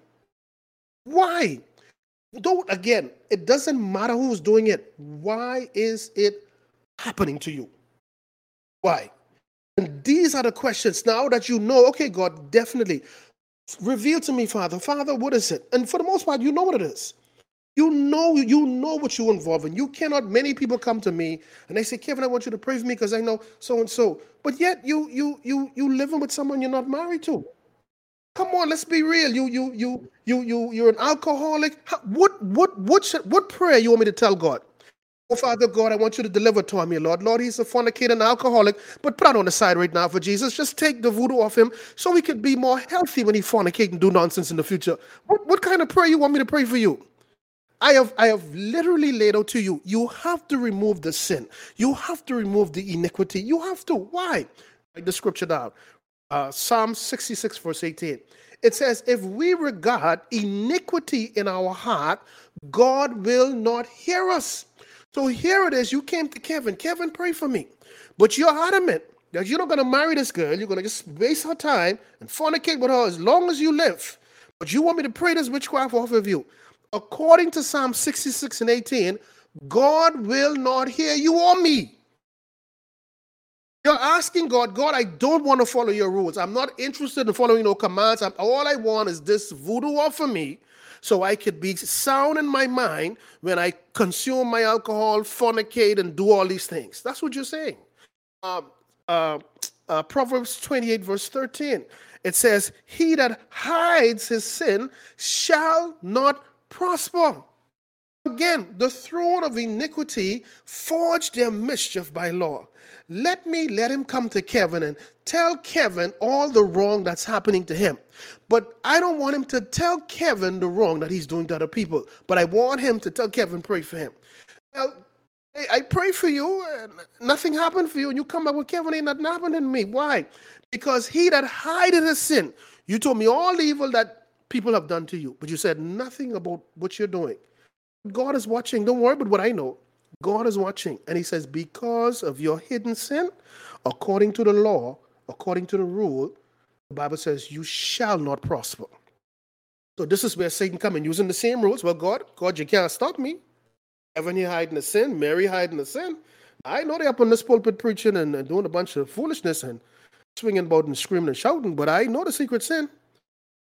Why? Don't, again, it doesn't matter who's doing it. Why is it happening to you? Why? And these are the questions now that you know, okay, God, definitely reveal to me, Father. Father, what is it? And for the most part, you know what it is. You know, you know what you're involved in. You cannot. Many people come to me and they say, "Kevin, I want you to pray for me because I know so and so." But yet, you you you you living with someone you're not married to. Come on, let's be real. You you you you you you're an alcoholic. How, what what what should, what prayer you want me to tell God? Oh, Father God, I want you to deliver to me, Lord. Lord, he's a fornicator and alcoholic, but put that on the side right now for Jesus. Just take the voodoo off him so he could be more healthy when he fornicate and do nonsense in the future. What, what kind of prayer you want me to pray for you? I have I have literally laid out to you. You have to remove the sin. You have to remove the iniquity. You have to. Why? Write the scripture down. Uh, Psalm 66, verse 18. It says, If we regard iniquity in our heart, God will not hear us. So here it is. You came to Kevin. Kevin, pray for me. But you're adamant that you're not going to marry this girl. You're going to just waste her time and fornicate with her as long as you live. But you want me to pray this witchcraft off of you according to Psalm 66 and 18, God will not hear you or me. You're asking God, God, I don't want to follow your rules. I'm not interested in following no commands. I'm, all I want is this voodoo off of me so I could be sound in my mind when I consume my alcohol, fornicate, and do all these things. That's what you're saying. Um, uh, uh, Proverbs 28, verse 13. It says, He that hides his sin shall not prosper. Again, the throne of iniquity forged their mischief by law. Let me let him come to Kevin and tell Kevin all the wrong that's happening to him. But I don't want him to tell Kevin the wrong that he's doing to other people. But I want him to tell Kevin, pray for him. Well, I pray for you, and nothing happened for you, and you come back with Kevin, ain't nothing happened to me. Why? Because he that hideth his sin, you told me all the evil that people have done to you, but you said nothing about what you're doing. God is watching. Don't worry about what I know. God is watching. And He says, because of your hidden sin, according to the law, according to the rule, the Bible says, you shall not prosper. So this is where Satan come in using the same rules. Well, God, God, you can't stop me. Evan here hiding the sin, Mary hiding the sin. I know they're up on this pulpit preaching and, and doing a bunch of foolishness and swinging about and screaming and shouting, but I know the secret sin.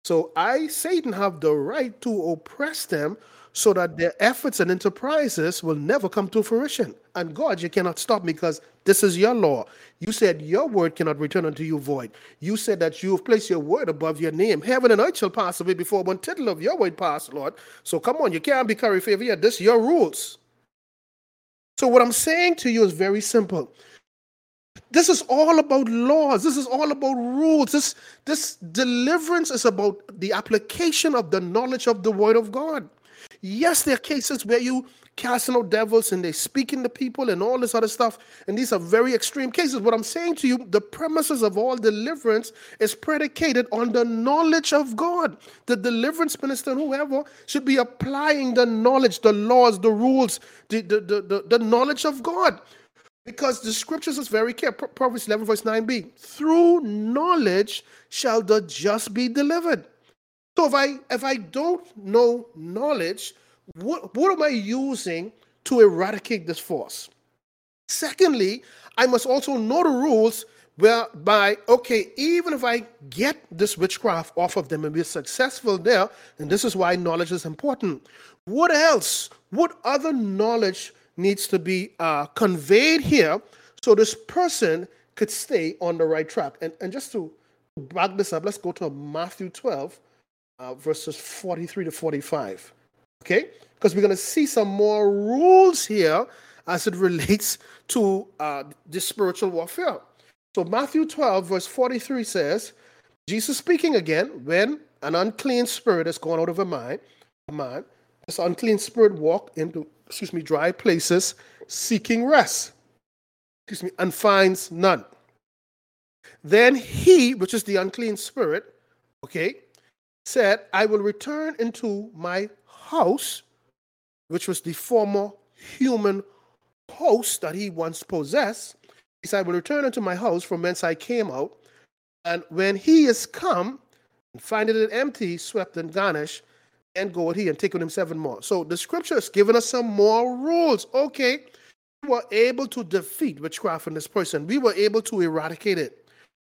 So I, Satan, have the right to oppress them so that their efforts and enterprises will never come to fruition. And God, you cannot stop me because this is your law. You said your word cannot return unto you void. You said that you have placed your word above your name. Heaven and earth shall pass away before one tittle of your word pass, Lord. So come on, you can't be carry favor. Yeah, this your rules. So, what I'm saying to you is very simple. This is all about laws. This is all about rules. This, this deliverance is about the application of the knowledge of the Word of God. Yes, there are cases where you casting out devils and they're speaking to people and all this other stuff. And these are very extreme cases. What I'm saying to you, the premises of all deliverance is predicated on the knowledge of God. The deliverance minister, whoever, should be applying the knowledge, the laws, the rules, the, the, the, the, the knowledge of God. Because the scriptures is very clear. Proverbs 11, verse 9b. Through knowledge shall the just be delivered. So if I if I don't know knowledge, what, what am I using to eradicate this force? Secondly, I must also know the rules whereby, okay, even if I get this witchcraft off of them and be successful there, and this is why knowledge is important. What else? What other knowledge needs to be uh, conveyed here so this person could stay on the right track? And, and just to back this up, let's go to Matthew 12, uh, verses 43 to 45. Okay? Because we're going to see some more rules here as it relates to uh, this spiritual warfare. So, Matthew 12, verse 43 says, Jesus speaking again, when an unclean spirit has gone out of a man, a man, this unclean spirit walk into, excuse me, dry places, seeking rest, excuse me, and finds none. Then he, which is the unclean spirit, okay, said, I will return into my house, which was the former human host that he once possessed. He said, I will return unto my house from whence I came out. And when he is come and findeth it empty, swept and garnished, and goeth he and take with him seven more. So the scripture has given us some more rules. Okay, we were able to defeat witchcraft in this person. We were able to eradicate it.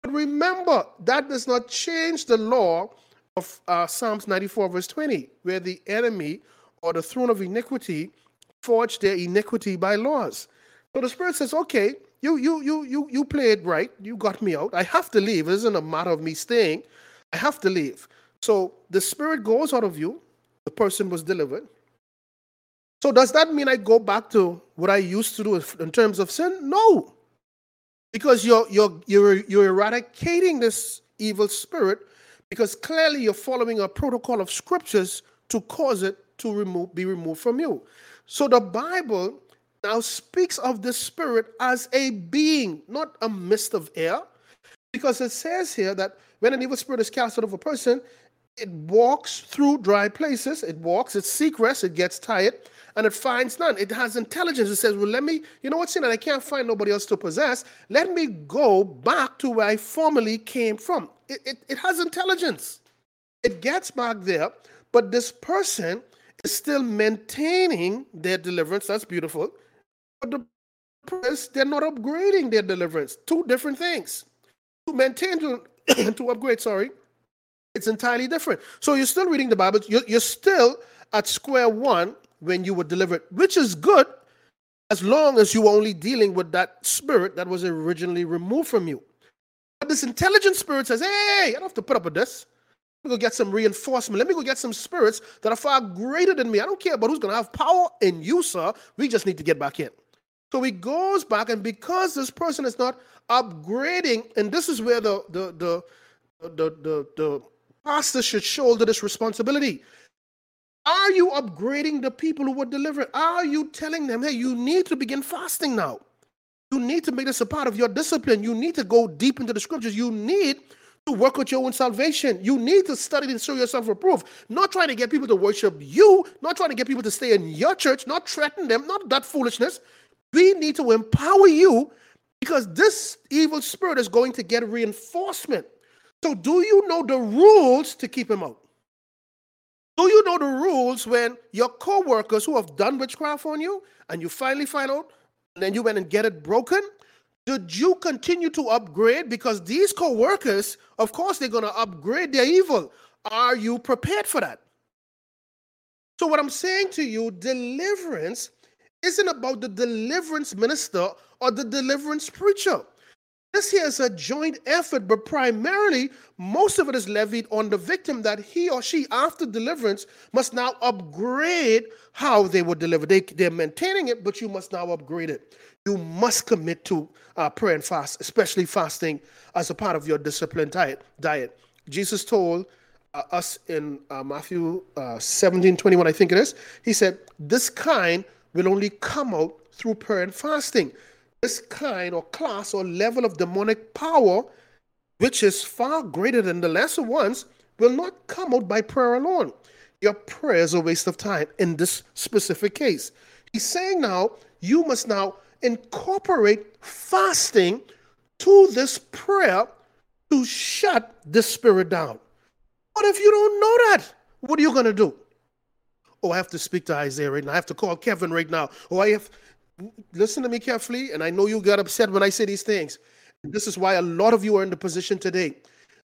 But remember, that does not change the law of uh, Psalms 94, verse 20, where the enemy or the throne of iniquity forged their iniquity by laws. So the Spirit says, okay, you you you you you played right. You got me out. I have to leave. It isn't a matter of me staying. I have to leave. So the Spirit goes out of you. The person was delivered. So does that mean I go back to what I used to do in terms of sin? No. Because you're you're you're you're eradicating this evil spirit because clearly you're following a protocol of scriptures to cause it to remove, be removed from you. So the Bible now speaks of the spirit as a being, not a mist of air, because it says here that when an evil spirit is cast out of a person, it walks through dry places, it walks, it seeks rest, it gets tired, and it finds none. It has intelligence. It says, Well, let me, you know what's in it? I can't find nobody else to possess. Let me go back to where I formerly came from it, it, it has intelligence. It gets back there, but this person is still maintaining their deliverance. That's beautiful. But the purpose, they're not upgrading their deliverance. Two different things. To maintain, to, to upgrade, sorry, it's entirely different. So you're still reading the Bible. You're, you're still at square one when you were delivered, which is good as long as you were only dealing with that spirit that was originally removed from you. But this intelligent spirit says, hey, I don't have to put up with this. Let me go get some reinforcement. Let me go get some spirits that are far greater than me. I don't care about who's going to have power in you, sir. We just need to get back in. So he goes back, and because this person is not upgrading, and this is where the the the the the, the pastor should shoulder this responsibility. Upgrading the people who were delivered? Are you telling them, hey, you need to begin fasting now? You need to make this a part of your discipline. You need to go deep into the scriptures. You need to work with your own salvation. You need to study and show yourself approved. Not trying to get people to worship you, not trying to get people to stay in your church, not threaten them, not that foolishness. We need to empower you because this evil spirit is going to get reinforcement. So, do you know the rules to keep him out? Do you know the rules when your co workers who have done witchcraft on you and you finally find out and then you went and get it broken, did you continue to upgrade? Because these co-workers, of course, they're going to upgrade their evil. Are you prepared for that? So, what I'm saying to you, deliverance isn't about the deliverance minister or the deliverance preacher. This here is a joint effort, but primarily, most of it is levied on the victim that he or she, after deliverance, must now upgrade how they were delivered. They, they're maintaining it, but you must now upgrade it. You must commit to uh, prayer and fast, especially fasting as a part of your disciplined diet. diet. Jesus told uh, us in uh, Matthew uh, 17 21, I think it is, he said, This kind will only come out through prayer and fasting this kind or class or level of demonic power, which is far greater than the lesser ones, will not come out by prayer alone. Your prayer is a waste of time in this specific case. He's saying now, you must now incorporate fasting to this prayer to shut the spirit down. What if you don't know that? What are you going to do? Oh, I have to speak to Isaiah right now. I have to call Kevin right now. Oh, I have listen to me carefully, and I know you get upset when I say these things. This is why a lot of you are in the position today.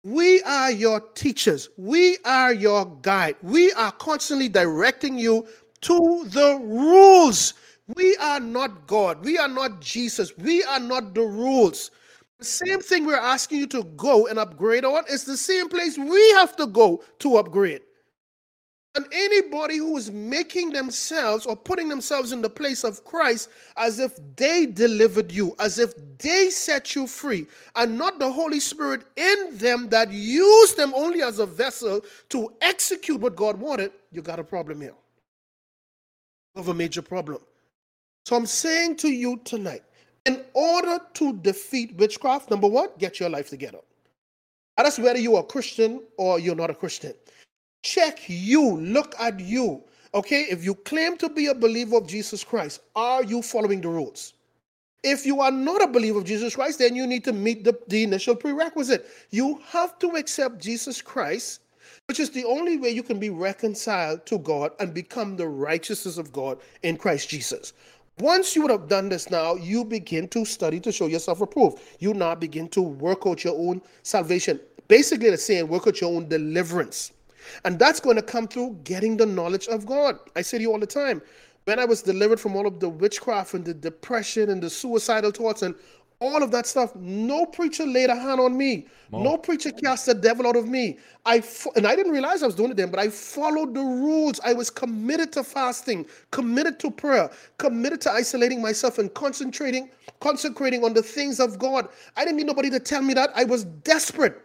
We are your teachers. We are your guide. We are constantly directing you to the rules. We are not God. We are not Jesus. We are not the rules. The same thing we're asking you to go and upgrade on is the same place we have to go to upgrade. And anybody who is making themselves or putting themselves in the place of Christ as if they delivered you, as if they set you free, and not the Holy Spirit in them that used them only as a vessel to execute what God wanted, you got a problem here. Of a major problem. So I'm saying to you tonight, in order to defeat witchcraft, number one, get your life together. That's whether you are a Christian or you're not a Christian. Check you, look at you. Okay, if you claim to be a believer of Jesus Christ, are you following the rules? If you are not a believer of Jesus Christ, then you need to meet the, the initial prerequisite. You have to accept Jesus Christ, which is the only way you can be reconciled to God and become the righteousness of God in Christ Jesus. Once you would have done this now, you begin to study to show yourself approved. You now begin to work out your own salvation. Basically, the saying, work out your own deliverance. And that's going to come through getting the knowledge of God. I say to you all the time, when I was delivered from all of the witchcraft and the depression and the suicidal thoughts and all of that stuff, no preacher laid a hand on me. No preacher cast the devil out of me. I fo- and I didn't realize I was doing it then, but I followed the rules. I was committed to fasting, committed to prayer, committed to isolating myself and concentrating, concentrating on the things of God. I didn't need nobody to tell me that. I was desperate.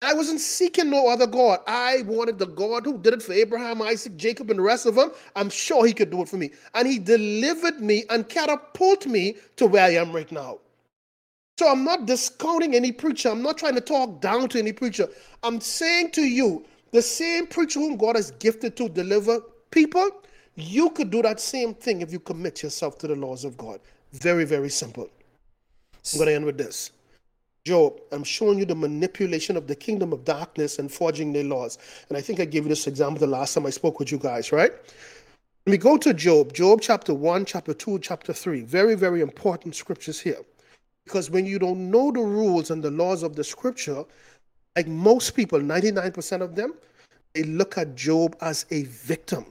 I wasn't seeking no other God. I wanted the God who did it for Abraham, Isaac, Jacob, and the rest of them. I'm sure he could do it for me. And he delivered me and catapulted me to where I am right now. So I'm not discounting any preacher. I'm not trying to talk down to any preacher. I'm saying to you, the same preacher whom God has gifted to deliver people, you could do that same thing if you commit yourself to the laws of God. Very, very simple. I'm going to end with this. Job, I'm showing you the manipulation of the kingdom of darkness and forging their laws. And I think I gave you this example the last time I spoke with you guys, right? Let me go to Job, Job chapter 1, chapter 2, chapter 3. Very, very important scriptures here. Because when you don't know the rules and the laws of the scripture, like most people, 99% of them, they look at Job as a victim.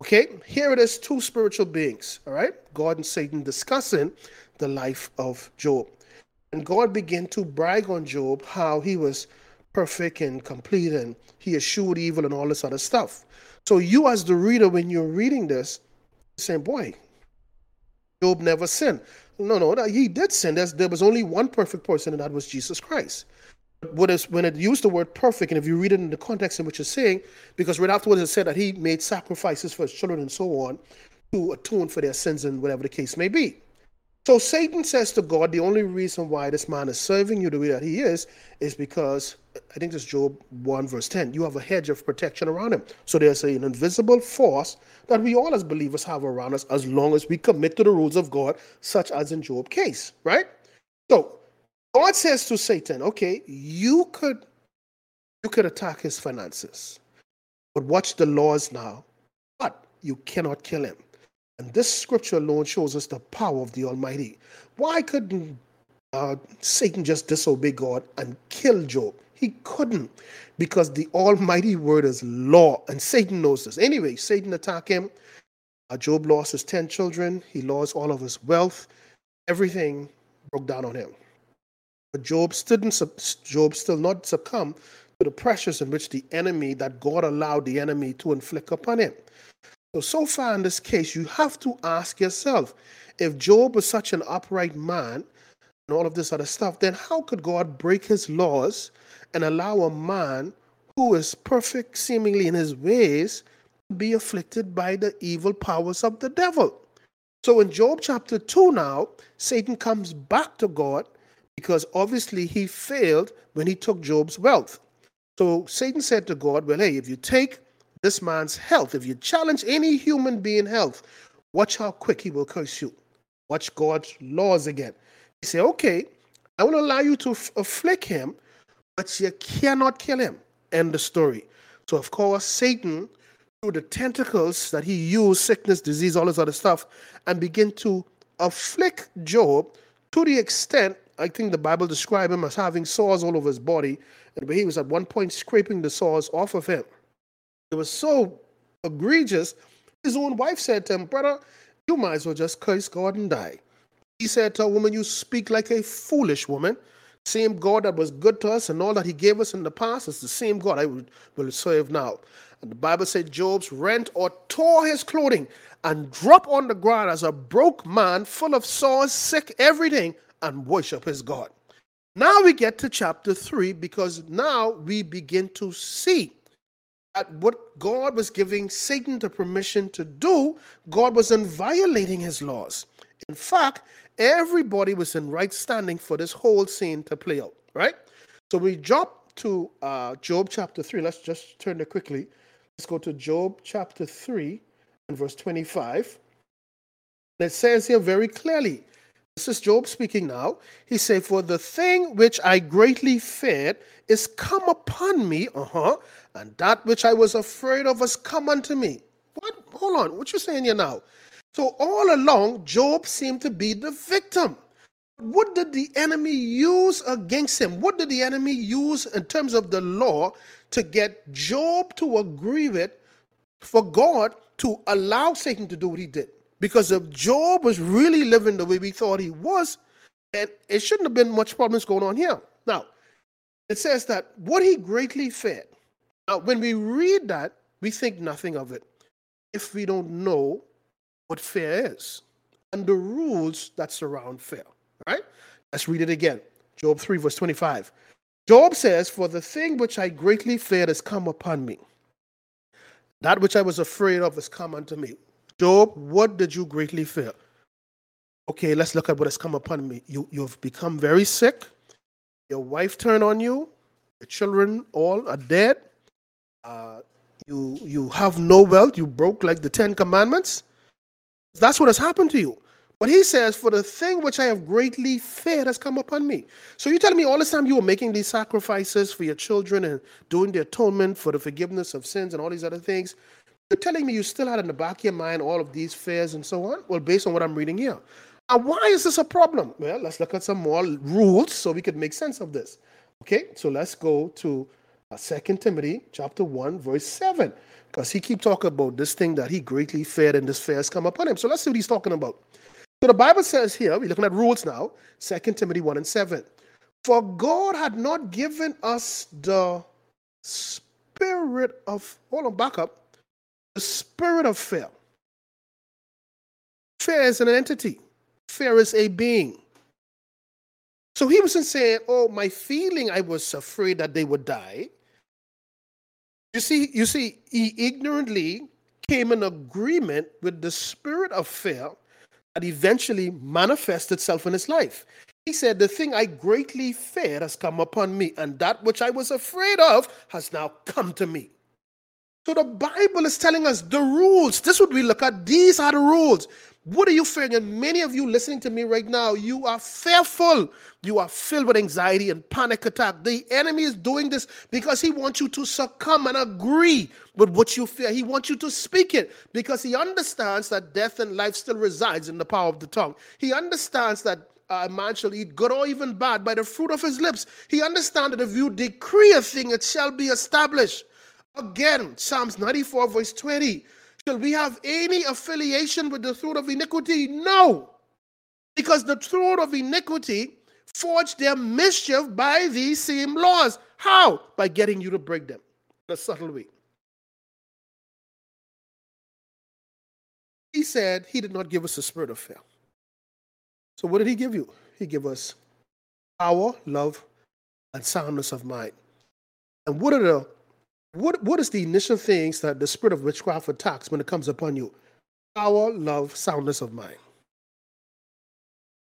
Okay, here it is two spiritual beings, all right? God and Satan discussing the life of Job. And God began to brag on Job how he was perfect and complete and he eschewed evil and all this other stuff. So you as the reader, when you're reading this, saying, boy, Job never sinned. No, no, he did sin. There's, there was only one perfect person, and that was Jesus Christ. What is when it used the word perfect, and if you read it in the context in which it's saying, because right afterwards it said that he made sacrifices for his children and so on to atone for their sins and whatever the case may be. So Satan says to God, the only reason why this man is serving you the way that he is, is because I think this Job 1 verse 10, you have a hedge of protection around him. So there's an invisible force that we all as believers have around us as long as we commit to the rules of God, such as in Job case, right? So God says to Satan, okay, you could you could attack his finances, but watch the laws now. But you cannot kill him. And this scripture alone shows us the power of the Almighty. Why couldn't uh, Satan just disobey God and kill Job? He couldn't because the Almighty word is law, and Satan knows this. Anyway, Satan attacked him. Uh, Job lost his 10 children, he lost all of his wealth. Everything broke down on him. But Job Job still not succumb to the pressures in which the enemy, that God allowed the enemy to inflict upon him. So, so far in this case, you have to ask yourself if Job was such an upright man and all of this other stuff, then how could God break his laws and allow a man who is perfect seemingly in his ways to be afflicted by the evil powers of the devil? So in Job chapter 2 now, Satan comes back to God because obviously he failed when he took Job's wealth. So Satan said to God, Well, hey, if you take this man's health, if you challenge any human being health, watch how quick he will curse you. Watch God's laws again. He say, Okay, I will allow you to afflict him, but you cannot kill him. End the story. So, of course, Satan, through the tentacles that he used, sickness, disease, all this other stuff, and begin to afflict Job to the extent I think the Bible described him as having sores all over his body, and he was at one point scraping the sores off of him. It was so egregious. His own wife said to him, Brother, you might as well just curse God and die. He said to a woman, You speak like a foolish woman. Same God that was good to us and all that He gave us in the past is the same God I will, serve now. And the Bible said Job's rent or tore his clothing and drop on the ground as a broke man, full of sores, sick, everything, and worship his God. Now we get to chapter 3 because now we begin to see what God was giving Satan the permission to do, God wasn't violating his laws. In fact, everybody was in right standing for this whole scene to play out, right? So we jump to uh, Job chapter 3. Let's just turn it quickly. Let's go to Job chapter 3 and verse 25. And it says here very clearly this is Job speaking now. He said, For the thing which I greatly feared is come upon me, uh-huh, and that which I was afraid of has come unto me. What? Hold on. What you saying here now? So all along, Job seemed to be the victim. What did the enemy use against him? What did the enemy use in terms of the law to get Job to agree with for God to allow Satan to do what he did? Because if Job was really living the way we thought he was, and it shouldn't have been much problems going on here. Now, it says that what he greatly feared. Now, when we read that, we think nothing of it if we don't know what fear is and the rules that surround fear. Right? Let's read it again. Job 3, verse 25. Job says, For the thing which I greatly feared has come upon me. That which I was afraid of has come unto me. Job, what did you greatly fear? Okay, let's look at what has come upon me. You, you've become very sick. Your wife turned on you. Your children all are dead. Uh, you, you have no wealth. You broke like the Ten Commandments. That's what has happened to you. But he says, For the thing which I have greatly feared has come upon me. So you telling me all this time you were making these sacrifices for your children and doing the atonement for the forgiveness of sins and all these other things. You're telling me you still had in the back of your mind all of these fears and so on? Well, based on what I'm reading here. And why is this a problem? Well, let's look at some more rules so we could make sense of this. Okay, so let's go to uh, 2 Timothy chapter 1, verse 7. Because he keep talking about this thing that he greatly feared and this fear has come upon him. So let's see what he's talking about. So the Bible says here, we're looking at rules now, 2 Timothy 1 and 7. For God had not given us the spirit of, hold on, back up the spirit of fear. Fear is an entity, fear is a being. So he wasn't saying, Oh, my feeling, I was afraid that they would die. You see, you see, he ignorantly came in agreement with the spirit of fear that eventually manifests itself in his life. He said, The thing I greatly feared has come upon me, and that which I was afraid of has now come to me. So the Bible is telling us the rules. This would we look at. These are the rules. What are you fearing? And many of you listening to me right now, you are fearful. You are filled with anxiety and panic attack. The enemy is doing this because he wants you to succumb and agree with what you fear. He wants you to speak it because he understands that death and life still resides in the power of the tongue. He understands that uh, a man shall eat good or even bad by the fruit of his lips. He understands that if you decree a thing, it shall be established. Again, Psalms 94, verse 20. Shall we have any affiliation with the throat of iniquity? No. Because the throat of iniquity forged their mischief by these same laws. How? By getting you to break them in a subtle way. He said he did not give us a spirit of fear. So, what did he give you? He gave us power, love, and soundness of mind. And what are the what, what is the initial things that the spirit of witchcraft attacks when it comes upon you? Power, love, soundness of mind.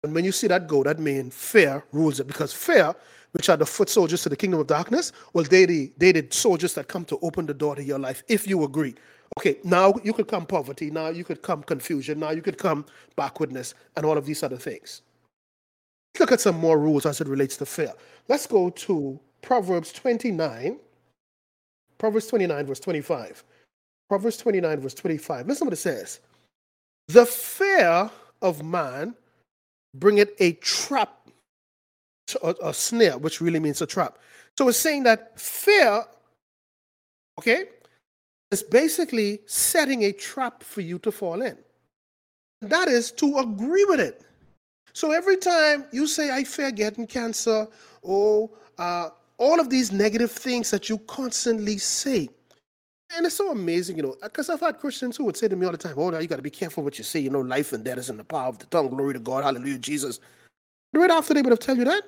And when you see that go, that means fear rules it. Because fear, which are the foot soldiers to the kingdom of darkness, well, they the they the soldiers that come to open the door to your life, if you agree. Okay, now you could come poverty, now you could come confusion, now you could come backwardness, and all of these other things. Let's look at some more rules as it relates to fear. Let's go to Proverbs 29. Proverbs 29, verse 25. Proverbs 29, verse 25. Listen what it says. The fear of man bringeth a trap, a, a snare, which really means a trap. So it's saying that fear, okay, is basically setting a trap for you to fall in. That is to agree with it. So every time you say, I fear getting cancer, or uh, all of these negative things that you constantly say, and it's so amazing, you know, because I've had Christians who would say to me all the time, Oh, now you got to be careful what you say. You know, life and death is in the power of the tongue. Glory to God. Hallelujah, Jesus. Right after they would have tell you that,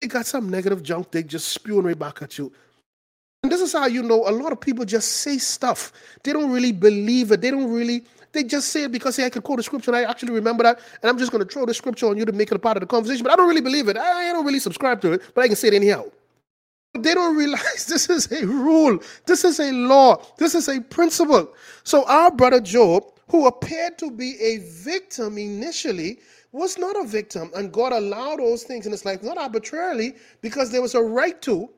they got some negative junk they just spewing right back at you. And this is how you know a lot of people just say stuff. They don't really believe it. They don't really, they just say it because hey, I can quote a scripture and I actually remember that. And I'm just going to throw the scripture on you to make it a part of the conversation. But I don't really believe it. I, don't really subscribe to it, but I can say it anyhow. They don't realize this is a rule, this is a law, this is a principle. So, our brother Job, who appeared to be a victim initially, was not a victim. And God allowed those things in his life, not arbitrarily, because there was a right to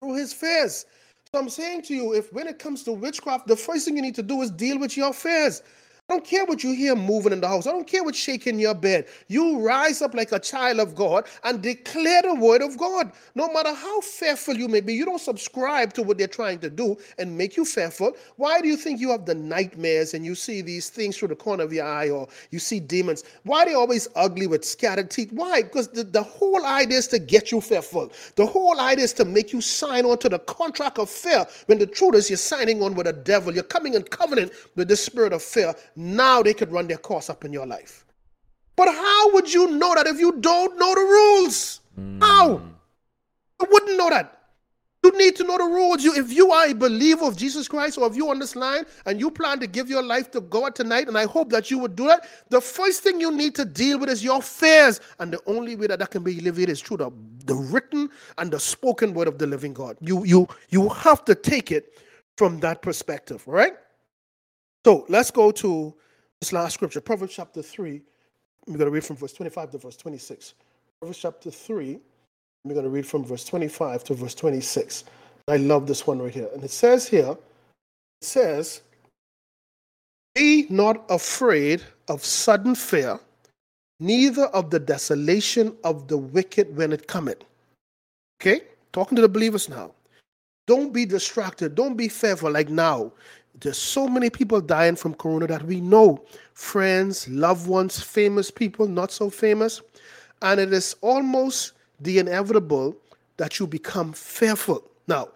through his fears. I'm saying to you, if when it comes to witchcraft, the first thing you need to do is deal with your fears. I don't care what you hear moving in the house. I don't care what's shaking your bed. You rise up like a child of God and declare the word of God. No matter how fearful you may be, you don't subscribe to what they're trying to do and make you fearful. Why do you think you have the nightmares and you see these things through the corner of your eye or you see demons? Why are they always ugly with scattered teeth? Why? Because the, the whole idea is to get you fearful. The whole idea is to make you sign on to the contract of fear when the truth is you're signing on with a devil. You're coming in covenant with the spirit of fear now they could run their course up in your life. But how would you know that if you don't know the rules? Mm. How? You wouldn't know that. You need to know the rules. You, if you are a believer of Jesus Christ, or if you're on this line and you plan to give your life to God tonight, and I hope that you would do that, the first thing you need to deal with is your fears. And the only way that that can be alleviated is through the, the written and the spoken word of the living God. You, you, you have to take it from that perspective, right? So let's go to this last scripture, Proverbs chapter 3. We're going to read from verse 25 to verse 26. Proverbs chapter 3, we're going to read from verse 25 to verse 26. I love this one right here. And it says here, it says, Be not afraid of sudden fear, neither of the desolation of the wicked when it cometh. Okay? Talking to the believers now. Don't be distracted. Don't be fearful like now. There's so many people dying from corona that we know friends, loved ones, famous people, not so famous. And it is almost the inevitable that you become fearful. Now,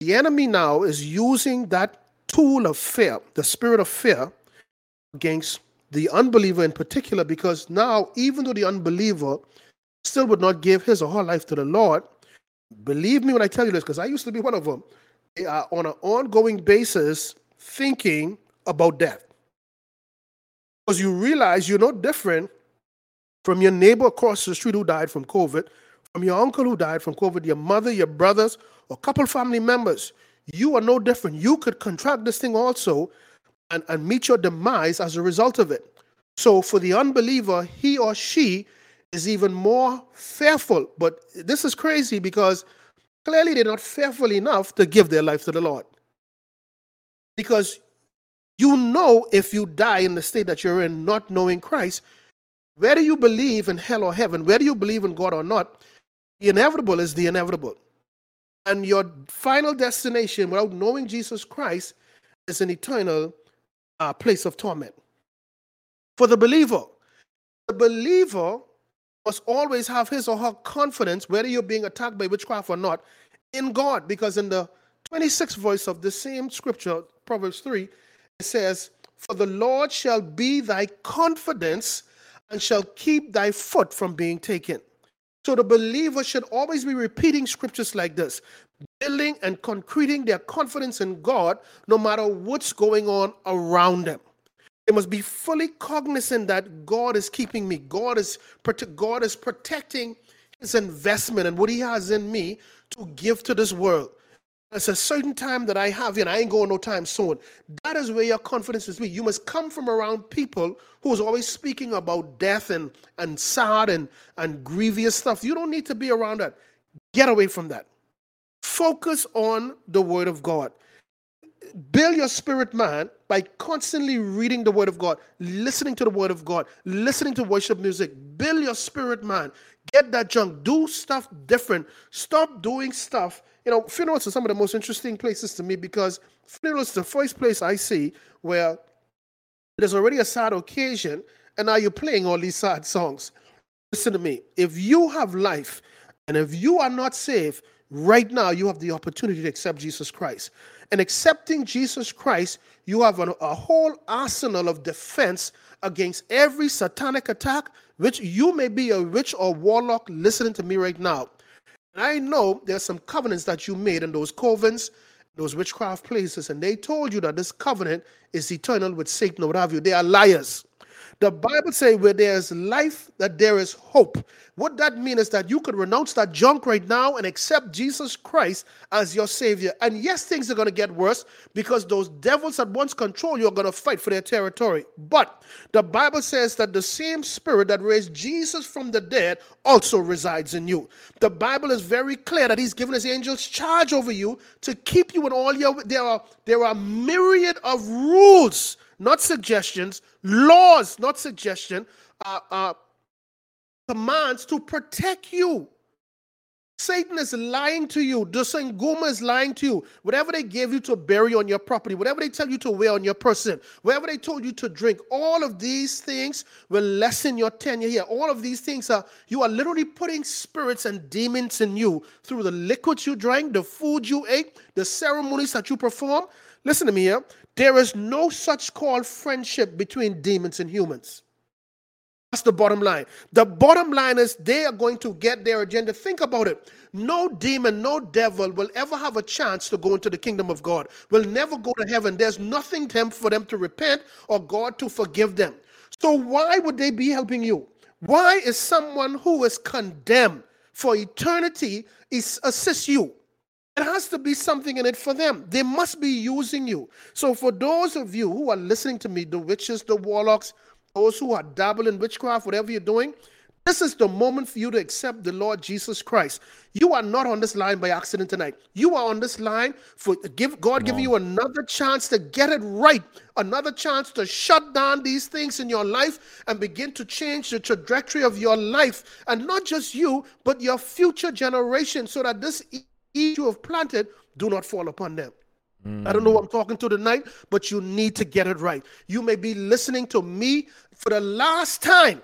the enemy now is using that tool of fear, the spirit of fear, against the unbeliever in particular, because now, even though the unbeliever still would not give his or her life to the Lord, believe me when I tell you this, because I used to be one of them, on an ongoing basis thinking about death. Because you realize you're no different from your neighbor across the street who died from COVID, from your uncle who died from COVID, your mother, your brothers, or couple family members. You are no different. You could contract this thing also and, and meet your demise as a result of it. So for the unbeliever, he or she is even more fearful. But this is crazy because clearly they're not fearful enough to give their life to the Lord. Because you know if you die in the state that you're in, not knowing Christ, whether you believe in hell or heaven, whether you believe in God or not, the inevitable is the inevitable. And your final destination without knowing Jesus Christ is an eternal uh, place of torment. For the believer, the believer must always have his or her confidence, whether you're being attacked by witchcraft or not, in God. Because in the 26th verse of the same scripture, Proverbs 3, it says, For the Lord shall be thy confidence and shall keep thy foot from being taken. So the believer should always be repeating scriptures like this, building and concreting their confidence in God no matter what's going on around them. They must be fully cognizant that God is keeping me. God is God is protecting his investment and what he has in me to give to this world. It's a certain time that I have, you, and I ain't going no time soon. That is where your confidence is. Weak. You must come from around people who's always speaking about death and, and sad and, and grievous stuff. You don't need to be around that. Get away from that. Focus on the Word of God build your spirit man by constantly reading the word of God, listening to the word of God, listening to worship music. Build your spirit man. Get that junk. Do stuff different. Stop doing stuff. You know, funerals are some of the most interesting places to me because funerals is the first place I see where there's already a sad occasion and now you're playing all these sad songs. Listen to me. If you have life and if you are not saved, right now you have the opportunity to accept Jesus Christ. And accepting Jesus Christ, you have an, a whole arsenal of defense against every satanic attack, which you may be a witch or warlock listening to me right now. And I know there's some covenants that you made in those covens, those witchcraft places, and they told you that this covenant is eternal with Satan or what have you. They are liars. The Bible says where there's life, that there is hope. What that means is that you could renounce that junk right now and accept Jesus Christ as your Savior. And yes, things are going to get worse because those devils that once control you are going to fight for their territory. But the Bible says that the same Spirit that raised Jesus from the dead also resides in you. The Bible is very clear that He's given His angels charge over you to keep you in all your. There are there are myriad of rules not suggestions, laws, not suggestion, uh, uh, commands to protect you. Satan is lying to you. The Sangoma is lying to you. Whatever they gave you to bury on your property, whatever they tell you to wear on your person, whatever they told you to drink, all of these things will lessen your tenure here. All of these things are, you are literally putting spirits and demons in you through the liquids you drank, the food you ate, the ceremonies that you perform. Listen to me here. There is no such called friendship between demons and humans. That's the bottom line. The bottom line is they are going to get their agenda. Think about it. No demon, no devil will ever have a chance to go into the kingdom of God, will never go to heaven. There's nothing for them to repent or God to forgive them. So, why would they be helping you? Why is someone who is condemned for eternity is assist you? It has to be something in it for them. They must be using you. So, for those of you who are listening to me, the witches, the warlocks, those who are dabbling in witchcraft, whatever you're doing, this is the moment for you to accept the Lord Jesus Christ. You are not on this line by accident tonight. You are on this line for give God giving you another chance to get it right, another chance to shut down these things in your life and begin to change the trajectory of your life, and not just you, but your future generation, so that this you have planted do not fall upon them. Mm. I don't know who I'm talking to tonight, but you need to get it right. You may be listening to me for the last time.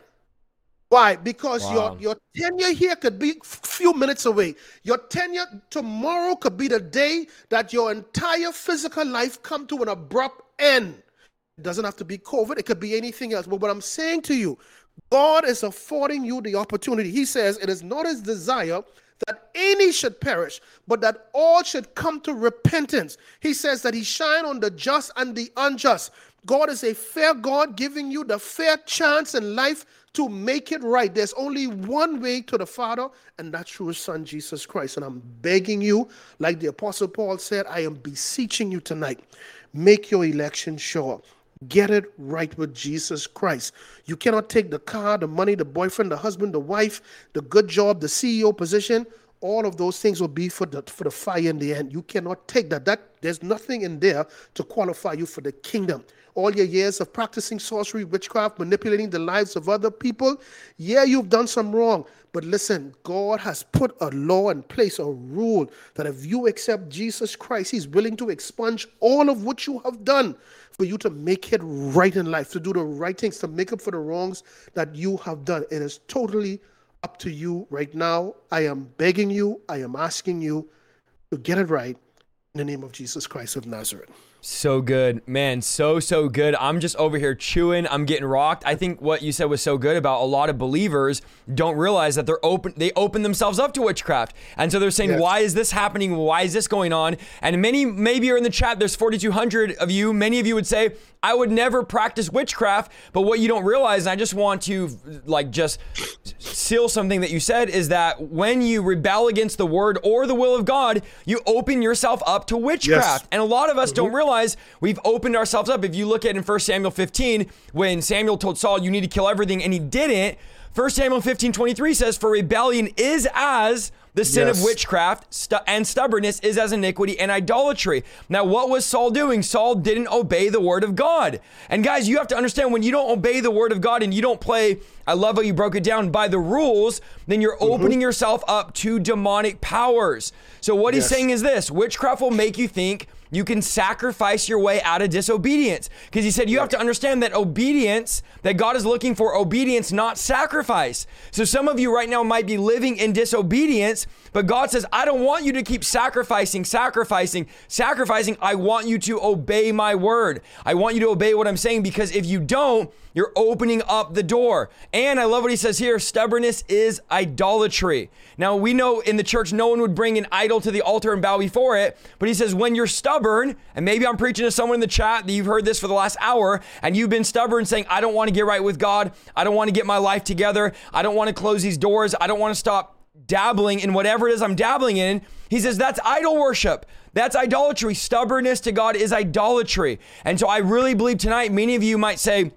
Why? Because wow. your, your tenure here could be a few minutes away. Your tenure tomorrow could be the day that your entire physical life come to an abrupt end. It doesn't have to be COVID, it could be anything else. But what I'm saying to you, God is affording you the opportunity. He says it is not his desire that any should perish, but that all should come to repentance. He says that he shine on the just and the unjust. God is a fair God giving you the fair chance in life to make it right. There's only one way to the Father, and that's through his Son, Jesus Christ. And I'm begging you, like the Apostle Paul said, I am beseeching you tonight, make your election sure. Get it right with Jesus Christ. You cannot take the car, the money, the boyfriend, the husband, the wife, the good job, the CEO position. All of those things will be for the for the fire in the end. You cannot take that. That there's nothing in there to qualify you for the kingdom. All your years of practicing sorcery, witchcraft, manipulating the lives of other people, yeah, you've done some wrong. But listen, God has put a law in place, a rule that if you accept Jesus Christ, He's willing to expunge all of what you have done for you to make it right in life, to do the right things, to make up for the wrongs that you have done. It is totally up to you right now. I am begging you, I am asking you to get it right in the name of Jesus Christ of Nazareth. So good, man. So, so good. I'm just over here chewing. I'm getting rocked. I think what you said was so good about a lot of believers don't realize that they're open, they open themselves up to witchcraft. And so they're saying, yes. why is this happening? Why is this going on? And many, maybe you're in the chat, there's 4,200 of you. Many of you would say, I would never practice witchcraft. But what you don't realize, and I just want to like just seal something that you said, is that when you rebel against the word or the will of God, you open yourself up to witchcraft. Yes. And a lot of us mm-hmm. don't realize realize we've opened ourselves up. If you look at in 1 Samuel 15, when Samuel told Saul, you need to kill everything, and he didn't, 1 Samuel 15, 23 says, For rebellion is as the sin yes. of witchcraft stu- and stubbornness is as iniquity and idolatry. Now, what was Saul doing? Saul didn't obey the word of God. And guys, you have to understand when you don't obey the word of God and you don't play, I love how you broke it down, by the rules, then you're mm-hmm. opening yourself up to demonic powers. So, what yes. he's saying is this witchcraft will make you think you can sacrifice your way out of disobedience. Because he said you have to understand that obedience, that God is looking for obedience, not sacrifice. So some of you right now might be living in disobedience, but God says, I don't want you to keep sacrificing, sacrificing, sacrificing. I want you to obey my word. I want you to obey what I'm saying because if you don't, you're opening up the door. And I love what he says here stubbornness is idolatry. Now, we know in the church, no one would bring an idol to the altar and bow before it. But he says, when you're stubborn, and maybe I'm preaching to someone in the chat that you've heard this for the last hour, and you've been stubborn saying, I don't want to get right with God. I don't want to get my life together. I don't want to close these doors. I don't want to stop dabbling in whatever it is I'm dabbling in. He says, that's idol worship. That's idolatry. Stubbornness to God is idolatry. And so I really believe tonight, many of you might say,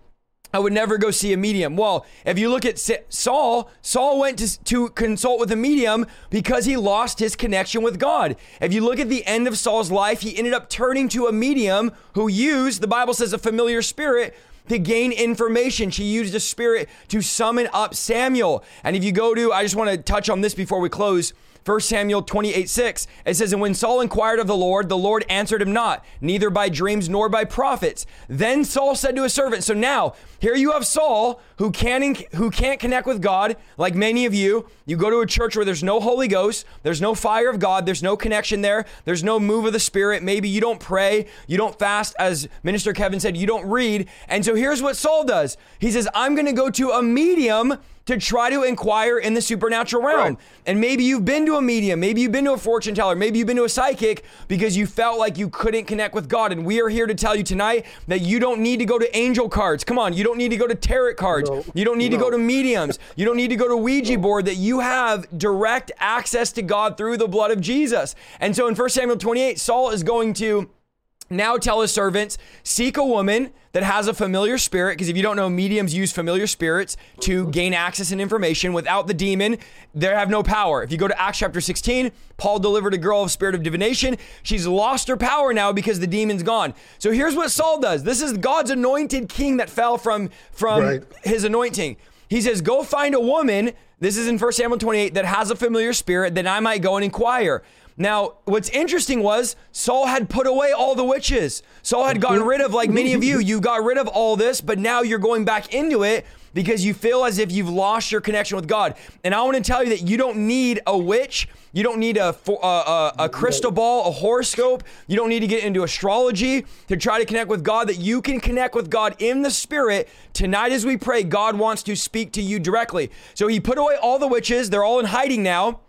I would never go see a medium. Well, if you look at Saul, Saul went to, to consult with a medium because he lost his connection with God. If you look at the end of Saul's life, he ended up turning to a medium who used, the Bible says, a familiar spirit to gain information. She used a spirit to summon up Samuel. And if you go to, I just want to touch on this before we close. 1 Samuel 28 6, it says, And when Saul inquired of the Lord, the Lord answered him not, neither by dreams nor by prophets. Then Saul said to his servant, So now, here you have Saul who can't, who can't connect with God, like many of you. You go to a church where there's no Holy Ghost, there's no fire of God, there's no connection there, there's no move of the Spirit. Maybe you don't pray, you don't fast, as Minister Kevin said, you don't read. And so here's what Saul does He says, I'm going to go to a medium to try to inquire in the supernatural realm. Right. And maybe you've been to a medium, maybe you've been to a fortune teller, maybe you've been to a psychic because you felt like you couldn't connect with God. And we are here to tell you tonight that you don't need to go to angel cards. Come on, you don't need to go to tarot cards. No. You don't need no. to go to mediums. You don't need to go to Ouija board that you have direct access to God through the blood of Jesus. And so in 1 Samuel 28, Saul is going to now tell his servants, seek a woman that has a familiar spirit, because if you don't know, mediums use familiar spirits to gain access and information. Without the demon, they have no power. If you go to Acts chapter 16, Paul delivered a girl of spirit of divination. She's lost her power now because the demon's gone. So here's what Saul does. This is God's anointed king that fell from, from right. his anointing. He says, Go find a woman. This is in 1 Samuel 28 that has a familiar spirit, that I might go and inquire. Now, what's interesting was Saul had put away all the witches. Saul had gotten rid of, like many of you, you got rid of all this, but now you're going back into it because you feel as if you've lost your connection with God. And I want to tell you that you don't need a witch. You don't need a, a, a, a, crystal ball, a horoscope. You don't need to get into astrology to try to connect with God, that you can connect with God in the spirit. Tonight, as we pray, God wants to speak to you directly. So he put away all the witches. They're all in hiding now.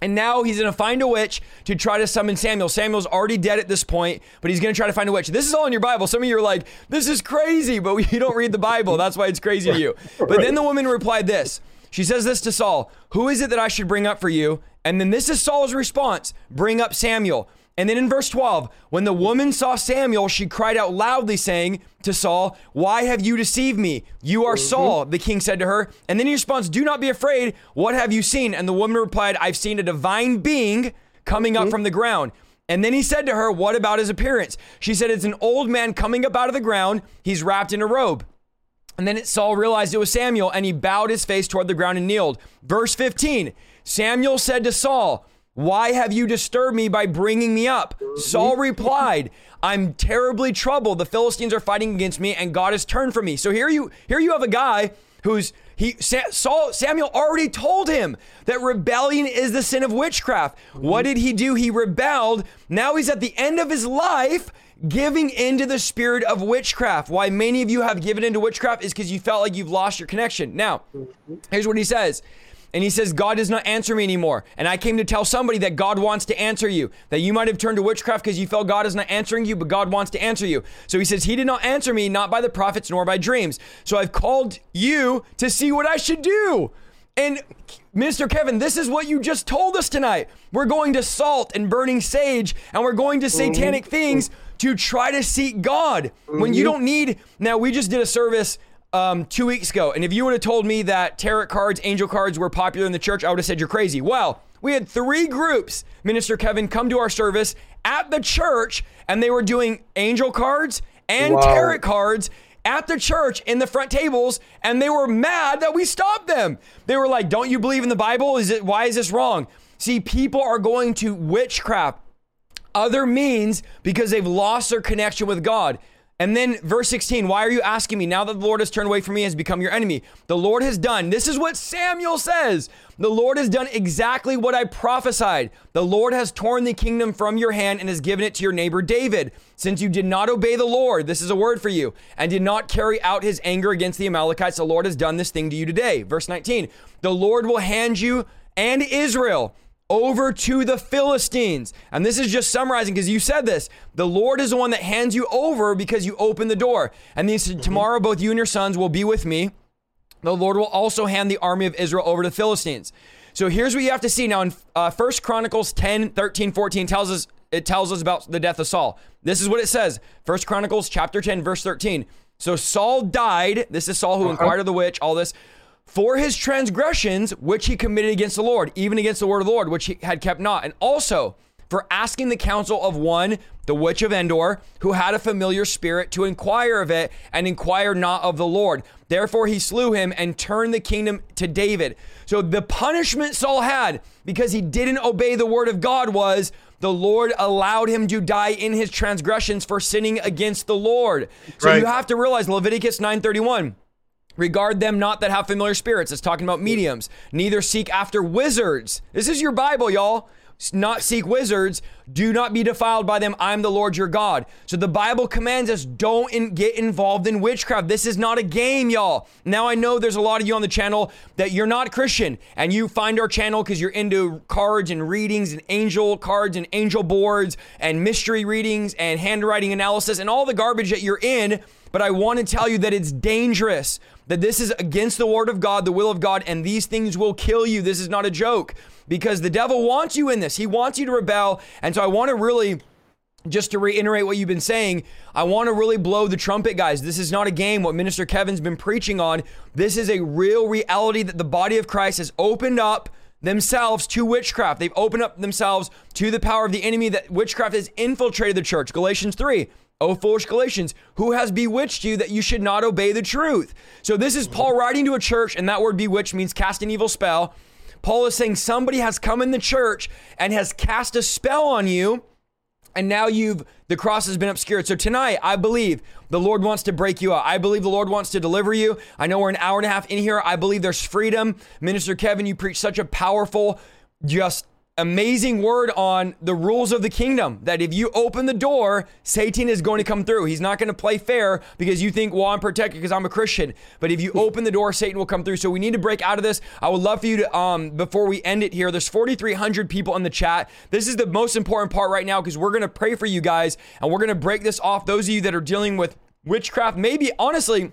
And now he's going to find a witch to try to summon Samuel. Samuel's already dead at this point, but he's going to try to find a witch. This is all in your Bible. Some of you are like, this is crazy, but you don't read the Bible. That's why it's crazy to you. But then the woman replied this. She says this to Saul Who is it that I should bring up for you? And then this is Saul's response Bring up Samuel. And then in verse 12, when the woman saw Samuel, she cried out loudly, saying to Saul, Why have you deceived me? You are mm-hmm. Saul, the king said to her. And then he responds, Do not be afraid. What have you seen? And the woman replied, I've seen a divine being coming mm-hmm. up from the ground. And then he said to her, What about his appearance? She said, It's an old man coming up out of the ground. He's wrapped in a robe. And then Saul realized it was Samuel, and he bowed his face toward the ground and kneeled. Verse 15 Samuel said to Saul, why have you disturbed me by bringing me up? Saul replied, I'm terribly troubled. The Philistines are fighting against me and God has turned from me. So here you here you have a guy who's He Saul Samuel already told him that rebellion is the sin of witchcraft. What did he do? He rebelled. Now he's at the end of his life giving into the spirit of witchcraft. Why many of you have given into witchcraft is because you felt like you've lost your connection. Now, here's what he says and he says, God does not answer me anymore. And I came to tell somebody that God wants to answer you, that you might have turned to witchcraft because you felt God is not answering you, but God wants to answer you. So he says, He did not answer me, not by the prophets nor by dreams. So I've called you to see what I should do. And Mr. Kevin, this is what you just told us tonight. We're going to salt and burning sage, and we're going to satanic mm-hmm. things to try to seek God. When you mm-hmm. don't need, now we just did a service um, two weeks ago. And if you would have told me that tarot cards, angel cards were popular in the church, I would have said you're crazy. Well, we had three groups, Minister Kevin, come to our service at the church, and they were doing angel cards and wow. tarot cards at the church in the front tables, and they were mad that we stopped them. They were like, "Don't you believe in the Bible? Is it why is this wrong?" See, people are going to witchcraft, other means because they've lost their connection with God. And then verse 16, why are you asking me now that the Lord has turned away from me and has become your enemy? The Lord has done. This is what Samuel says. The Lord has done exactly what I prophesied. The Lord has torn the kingdom from your hand and has given it to your neighbor David. Since you did not obey the Lord, this is a word for you, and did not carry out his anger against the Amalekites, the Lord has done this thing to you today. Verse 19, the Lord will hand you and Israel over to the Philistines. And this is just summarizing because you said this. The Lord is the one that hands you over because you open the door. And he said, mm-hmm. Tomorrow, both you and your sons will be with me. The Lord will also hand the army of Israel over to the Philistines. So here's what you have to see. Now, in uh, 1 Chronicles 10, 13, 14 tells us, it tells us about the death of Saul. This is what it says. 1 Chronicles chapter 10, verse 13. So Saul died. This is Saul who uh-huh. inquired of the witch, all this for his transgressions which he committed against the Lord, even against the word of the Lord, which he had kept not, and also for asking the counsel of one, the witch of Endor, who had a familiar spirit to inquire of it, and inquire not of the Lord. Therefore he slew him and turned the kingdom to David. So the punishment Saul had because he didn't obey the word of God was the Lord allowed him to die in his transgressions for sinning against the Lord. So right. you have to realize Leviticus 931 Regard them not that have familiar spirits. It's talking about mediums. Neither seek after wizards. This is your Bible, y'all. Not seek wizards. Do not be defiled by them. I'm the Lord your God. So the Bible commands us don't in, get involved in witchcraft. This is not a game, y'all. Now I know there's a lot of you on the channel that you're not Christian and you find our channel because you're into cards and readings and angel cards and angel boards and mystery readings and handwriting analysis and all the garbage that you're in. But I want to tell you that it's dangerous that this is against the word of God, the will of God, and these things will kill you. This is not a joke because the devil wants you in this. He wants you to rebel. And so I want to really just to reiterate what you've been saying, I want to really blow the trumpet, guys. This is not a game, what Minister Kevin's been preaching on. This is a real reality that the body of Christ has opened up themselves to witchcraft. They've opened up themselves to the power of the enemy that witchcraft has infiltrated the church. Galatians 3. O foolish Galatians, who has bewitched you that you should not obey the truth? So, this is Paul writing to a church, and that word bewitch means cast an evil spell. Paul is saying somebody has come in the church and has cast a spell on you, and now you've the cross has been obscured. So tonight, I believe the Lord wants to break you out. I believe the Lord wants to deliver you. I know we're an hour and a half in here. I believe there's freedom. Minister Kevin, you preach such a powerful, just amazing word on the rules of the kingdom that if you open the door, Satan is going to come through. He's not going to play fair because you think, well, I'm protected because I'm a Christian. But if you open the door, Satan will come through. So we need to break out of this. I would love for you to, um, before we end it here, there's 4,300 people in the chat. This is the most important part right now because we're going to pray for you guys and we're going to break this off. Those of you that are dealing with witchcraft, maybe honestly,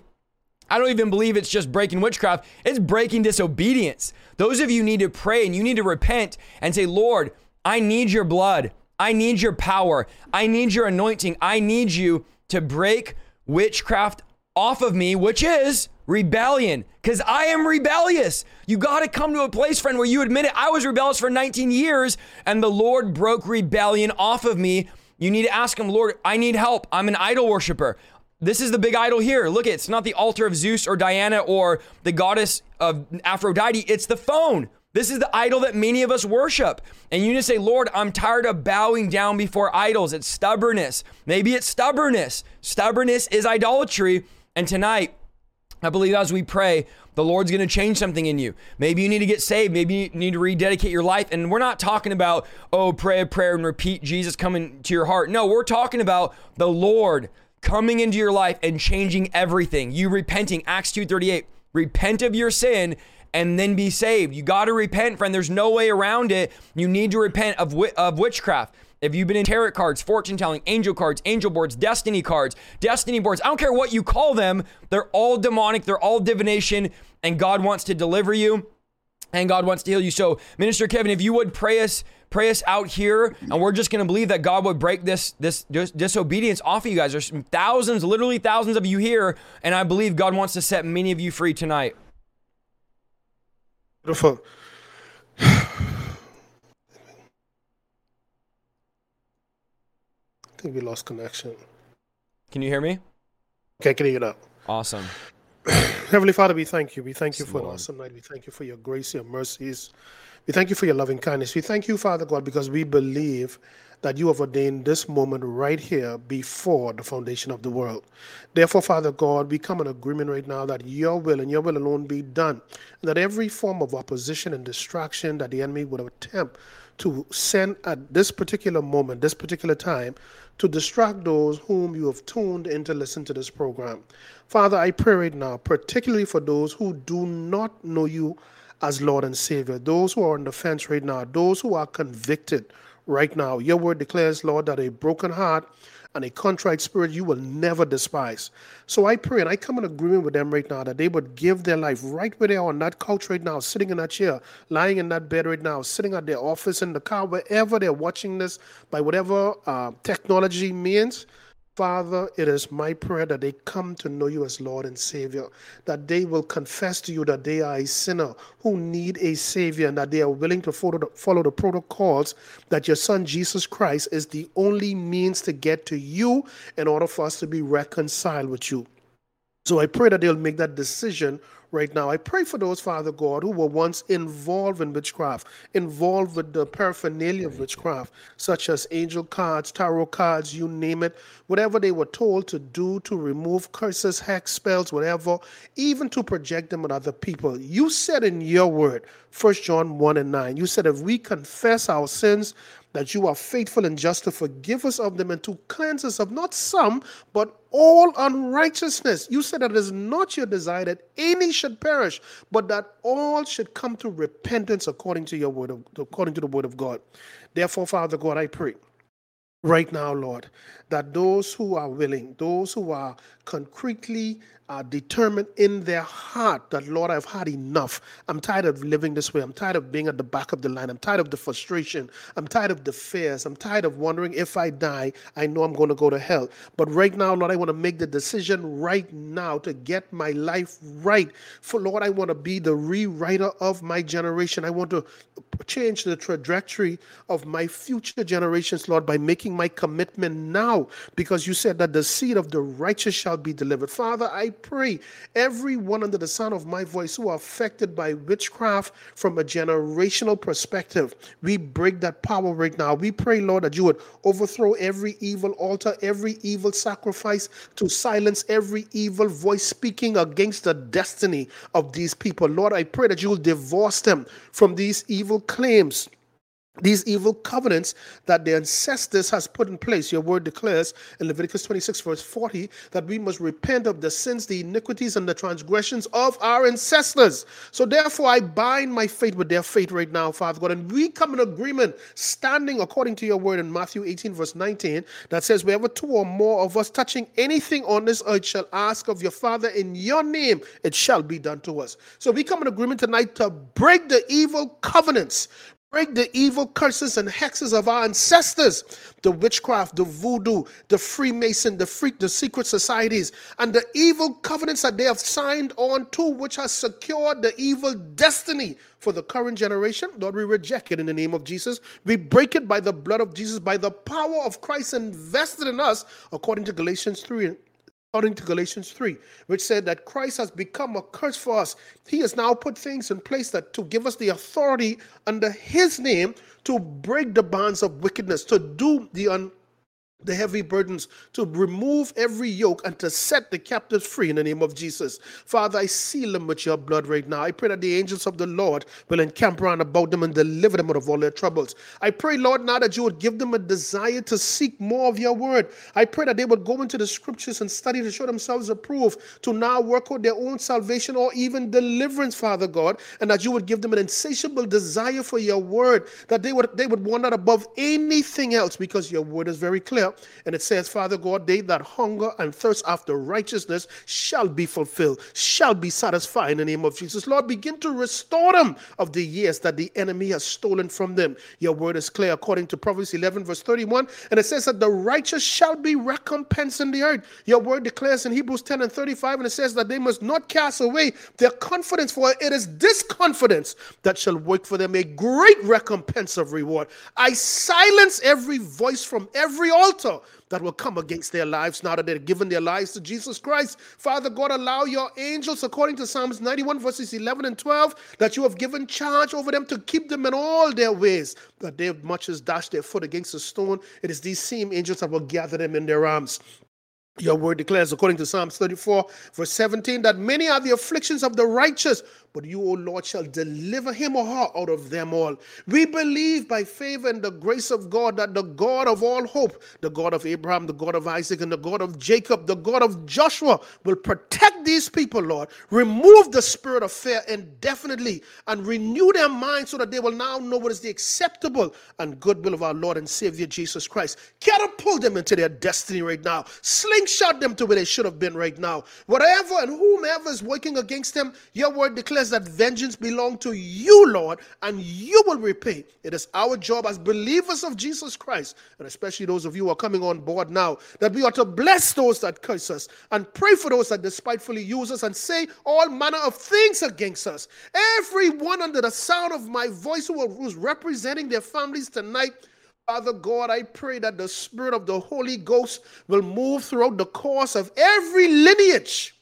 I don't even believe it's just breaking witchcraft, it's breaking disobedience. Those of you need to pray and you need to repent and say, Lord, I need your blood. I need your power. I need your anointing. I need you to break witchcraft off of me, which is rebellion, because I am rebellious. You got to come to a place, friend, where you admit it. I was rebellious for 19 years and the Lord broke rebellion off of me. You need to ask him, Lord, I need help. I'm an idol worshiper. This is the big idol here. Look, it's not the altar of Zeus or Diana or the goddess of Aphrodite. It's the phone. This is the idol that many of us worship. And you just say, Lord, I'm tired of bowing down before idols. It's stubbornness. Maybe it's stubbornness. Stubbornness is idolatry. And tonight, I believe as we pray the Lord's going to change something in you. Maybe you need to get saved. Maybe you need to rededicate your life. And we're not talking about, oh, pray a prayer and repeat Jesus coming to your heart. No, we're talking about the Lord coming into your life and changing everything. You repenting, Acts 2:38. Repent of your sin and then be saved. You got to repent, friend. There's no way around it. You need to repent of, of witchcraft. If you've been in tarot cards, fortune telling, angel cards, angel boards, destiny cards, destiny boards, I don't care what you call them, they're all demonic, they're all divination, and God wants to deliver you and God wants to heal you. So, Minister Kevin, if you would pray us, pray us out here, and we're just going to believe that God would break this this dis- disobedience off of you guys. There's thousands, literally thousands of you here, and I believe God wants to set many of you free tonight. Beautiful. I think we lost connection. Can you hear me? Okay, can you hear now? Awesome. Heavenly Father, we thank you. We thank you for an awesome night. We thank you for your grace, your mercies. We thank you for your loving kindness. We thank you, Father God, because we believe that you have ordained this moment right here before the foundation of the world. Therefore, Father God, we come in agreement right now that your will and your will alone be done, and that every form of opposition and distraction that the enemy would attempt to send at this particular moment, this particular time, to distract those whom you have tuned in to listen to this program. Father, I pray right now, particularly for those who do not know you as Lord and Savior, those who are on the fence right now, those who are convicted right now. Your word declares, Lord, that a broken heart and a contrite spirit you will never despise. So I pray and I come in agreement with them right now that they would give their life right where they are on that couch right now, sitting in that chair, lying in that bed right now, sitting at their office, in the car, wherever they're watching this by whatever uh, technology means. Father, it is my prayer that they come to know you as Lord and Savior, that they will confess to you that they are a sinner who need a Savior, and that they are willing to follow the, follow the protocols that your Son Jesus Christ is the only means to get to you in order for us to be reconciled with you. So I pray that they'll make that decision right now. I pray for those, Father God, who were once involved in witchcraft, involved with the paraphernalia of witchcraft, such as angel cards, tarot cards, you name it, whatever they were told to do to remove curses, hex spells, whatever, even to project them on other people. You said in your word, 1 John 1 and 9, you said, if we confess our sins, that you are faithful and just to forgive us of them and to cleanse us of not some, but all unrighteousness. You said that it is not your desire that any should perish, but that all should come to repentance according to your word, of, according to the word of God. Therefore, Father God, I pray right now, Lord, that those who are willing, those who are concretely uh, determined in their heart that, Lord, I've had enough. I'm tired of living this way. I'm tired of being at the back of the line. I'm tired of the frustration. I'm tired of the fears. I'm tired of wondering if I die, I know I'm going to go to hell. But right now, Lord, I want to make the decision right now to get my life right. For, Lord, I want to be the rewriter of my generation. I want to change the trajectory of my future generations, Lord, by making my commitment now because you said that the seed of the righteous shall be delivered. Father, I pray everyone under the sound of my voice who are affected by witchcraft from a generational perspective, we break that power right now. We pray, Lord, that you would overthrow every evil altar, every evil sacrifice to silence every evil voice speaking against the destiny of these people. Lord, I pray that you will divorce them from these evil claims these evil covenants that the ancestors has put in place your word declares in leviticus 26 verse 40 that we must repent of the sins the iniquities and the transgressions of our ancestors. So therefore i bind my faith with their faith right now father god. And we come in agreement standing according to your word in matthew 18 verse 19 that says wherever two or more of us touching anything on this earth shall ask of your father in your name it shall be done to us. So we come in agreement tonight to break the evil covenants break the evil curses and hexes of our ancestors the witchcraft the voodoo the freemason the freak the secret societies and the evil covenants that they have signed on to which has secured the evil destiny for the current generation. Lord we reject it in the name of jesus. We break it by the blood of jesus by the power of christ invested in us according to galatians 3 according to Galatians 3, which said that Christ has become a curse for us. He has now put things in place that to give us the authority under his name to break the bonds of wickedness, to do the un, the heavy burdens, to remove every yoke and to set the captives free in the name of Jesus. Father, I seal them with your blood right now. I pray that the angels of the Lord will encamp around about them and deliver them out of all their troubles. I pray, Lord, now that you would give them a desire to seek more of your word. I pray that they would go into the scriptures and study to show themselves approved, to now work out their own salvation or even deliverance, Father God, and that you would give them an insatiable desire for your word, that they would they would want that above anything else because your word is very clear and it says, Father God, they that hunger and thirst after righteousness shall be fulfilled, shall be satisfied in the name of Jesus. Lord, begin to restore them of the years that the enemy has stolen from them. Your word is clear according to Proverbs 11, verse 31. And it says that the righteous shall be recompensed in the earth. Your word declares in Hebrews 10 and 35, and it says that they must not cast away their confidence, for it is this confidence that shall work for them a great recompense of reward. I silence every voice from every altar that will come against their lives now that they're given their lives to Jesus Christ. Father God, allow your angels, according to Psalms 91, verses 11 and 12, that you have given charge over them to keep them in all their ways, that they much as dash their foot against a stone. It is these same angels that will gather them in their arms. Your word declares, according to Psalms 34, verse 17, that many are the afflictions of the righteous, but you, O Lord, shall deliver him or her out of them all. We believe by favor and the grace of God that the God of all hope, the God of Abraham, the God of Isaac, and the God of Jacob, the God of Joshua, will protect these people, Lord. Remove the spirit of fear indefinitely and renew their minds so that they will now know what is the acceptable and good will of our Lord and Savior Jesus Christ. Catapult them into their destiny right now. Slingshot them to where they should have been right now. Whatever and whomever is working against them, your word declares that vengeance belong to you, Lord, and you will repay. It is our job as believers of Jesus Christ, and especially those of you who are coming on board now, that we are to bless those that curse us and pray for those that despitefully use us and say all manner of things against us. Everyone under the sound of my voice who who's representing their families tonight. Father God, I pray that the Spirit of the Holy Ghost will move throughout the course of every lineage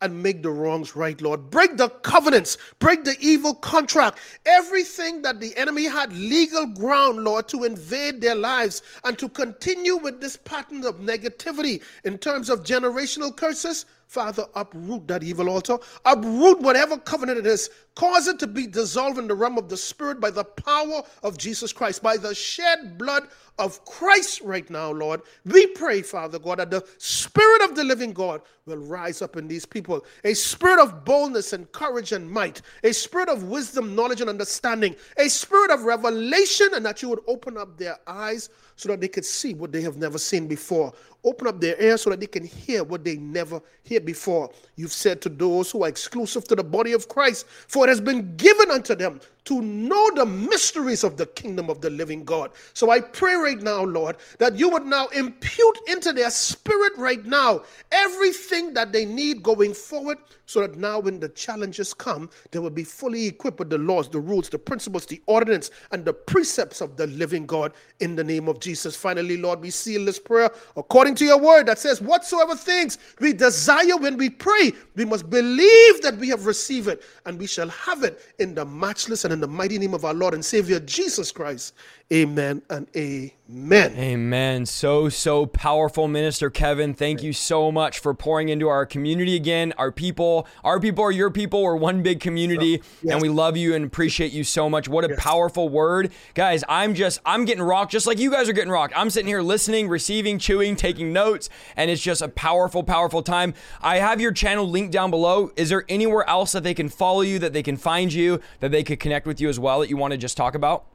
and make the wrongs right, Lord. Break the covenants, break the evil contract, everything that the enemy had legal ground, Lord, to invade their lives and to continue with this pattern of negativity in terms of generational curses. Father, uproot that evil altar, uproot whatever covenant it is, cause it to be dissolved in the realm of the Spirit by the power of Jesus Christ, by the shed blood of Christ right now, Lord. We pray, Father God, that the Spirit of the living God will rise up in these people. A spirit of boldness and courage and might, a spirit of wisdom, knowledge, and understanding, a spirit of revelation, and that you would open up their eyes so that they could see what they have never seen before. Open up their ears so that they can hear what they never hear before. You've said to those who are exclusive to the body of Christ, for it has been given unto them to know the mysteries of the kingdom of the living God. So I pray right now, Lord, that you would now impute into their spirit right now everything that they need going forward, so that now when the challenges come, they will be fully equipped with the laws, the rules, the principles, the ordinance, and the precepts of the living God in the name of Jesus. Finally, Lord, we seal this prayer according to your word that says, Whatsoever things we desire when we pray, we must believe that we have received it, and we shall have it in the matchless and in the mighty name of our Lord and Savior Jesus Christ. Amen and amen. Amen. So, so powerful, Minister Kevin. Thank you so much for pouring into our community again, our people. Our people are your people. We're one big community, yes. and we love you and appreciate you so much. What a yes. powerful word. Guys, I'm just, I'm getting rocked just like you guys are getting rocked. I'm sitting here listening, receiving, chewing, taking notes, and it's just a powerful, powerful time. I have your channel linked down below. Is there anywhere else that they can follow you, that they can find you, that they could connect with you as well that you want to just talk about?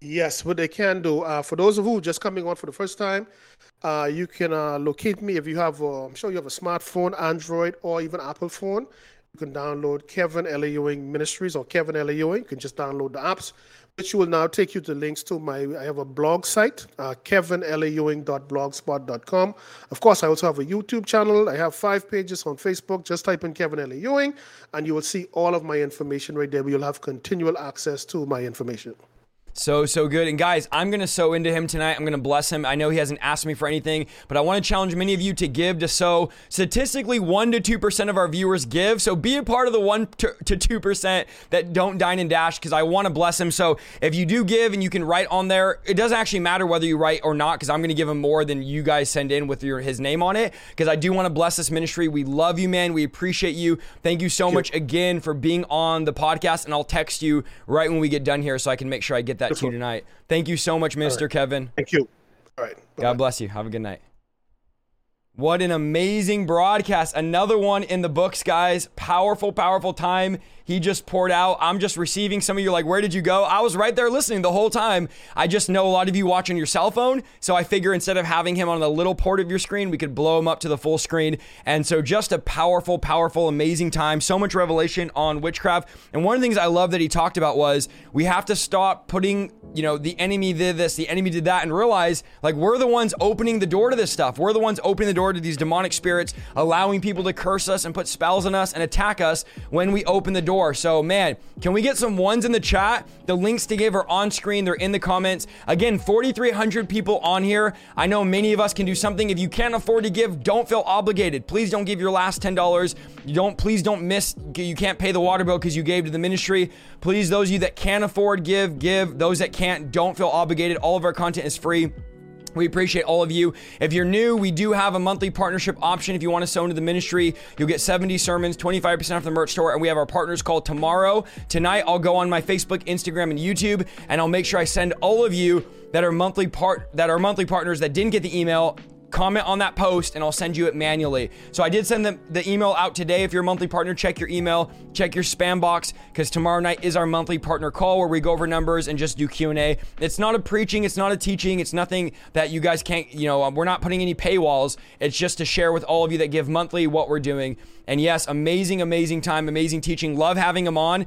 Yes, what they can do. Uh, for those of you just coming on for the first time, uh, you can uh, locate me if you have. Uh, I'm sure you have a smartphone, Android, or even Apple phone. You can download Kevin L. Ewing Ministries or Kevin L. Ewing. You can just download the apps, which will now take you to links to my. I have a blog site, uh, kevinlewing.blogspot.com. Of course, I also have a YouTube channel. I have five pages on Facebook. Just type in Kevin L. Ewing, and you will see all of my information right there. You'll have continual access to my information. So, so good. And guys, I'm going to sow into him tonight. I'm going to bless him. I know he hasn't asked me for anything, but I want to challenge many of you to give, to sow. Statistically, 1% to 2% of our viewers give. So be a part of the 1% to 2% that don't dine and dash because I want to bless him. So if you do give and you can write on there, it doesn't actually matter whether you write or not because I'm going to give him more than you guys send in with your his name on it because I do want to bless this ministry. We love you, man. We appreciate you. Thank you so much again for being on the podcast. And I'll text you right when we get done here so I can make sure I get that that to you tonight. Thank you so much, Minister right. Kevin. Thank you. All right. Bye-bye. God bless you. Have a good night. What an amazing broadcast. Another one in the books, guys. Powerful, powerful time he just poured out. I'm just receiving some of you like, where did you go? I was right there listening the whole time. I just know a lot of you watch on your cell phone. So I figure instead of having him on the little port of your screen, we could blow him up to the full screen. And so just a powerful, powerful, amazing time. So much revelation on witchcraft. And one of the things I love that he talked about was we have to stop putting, you know, the enemy did this, the enemy did that, and realize like we're the ones opening the door to this stuff. We're the ones opening the door to these demonic spirits, allowing people to curse us and put spells on us and attack us when we open the door door. So, man, can we get some ones in the chat? The links to give are on screen, they're in the comments. Again, 4,300 people on here. I know many of us can do something. If you can't afford to give, don't feel obligated. Please don't give your last $10. You don't, please don't miss, you can't pay the water bill because you gave to the ministry. Please, those of you that can afford, give, give. Those that can't, don't feel obligated. All of our content is free. We appreciate all of you. If you're new, we do have a monthly partnership option. If you want to sow into the ministry, you'll get 70 sermons, 25% off the merch store, and we have our partners called Tomorrow. Tonight, I'll go on my Facebook, Instagram, and YouTube, and I'll make sure I send all of you that are monthly part that are monthly partners that didn't get the email comment on that post and I'll send you it manually. So I did send the, the email out today. If you're a monthly partner, check your email, check your spam box because tomorrow night is our monthly partner call where we go over numbers and just do Q&A. It's not a preaching, it's not a teaching, it's nothing that you guys can't, you know, we're not putting any paywalls. It's just to share with all of you that give monthly what we're doing. And yes, amazing amazing time, amazing teaching. Love having them on.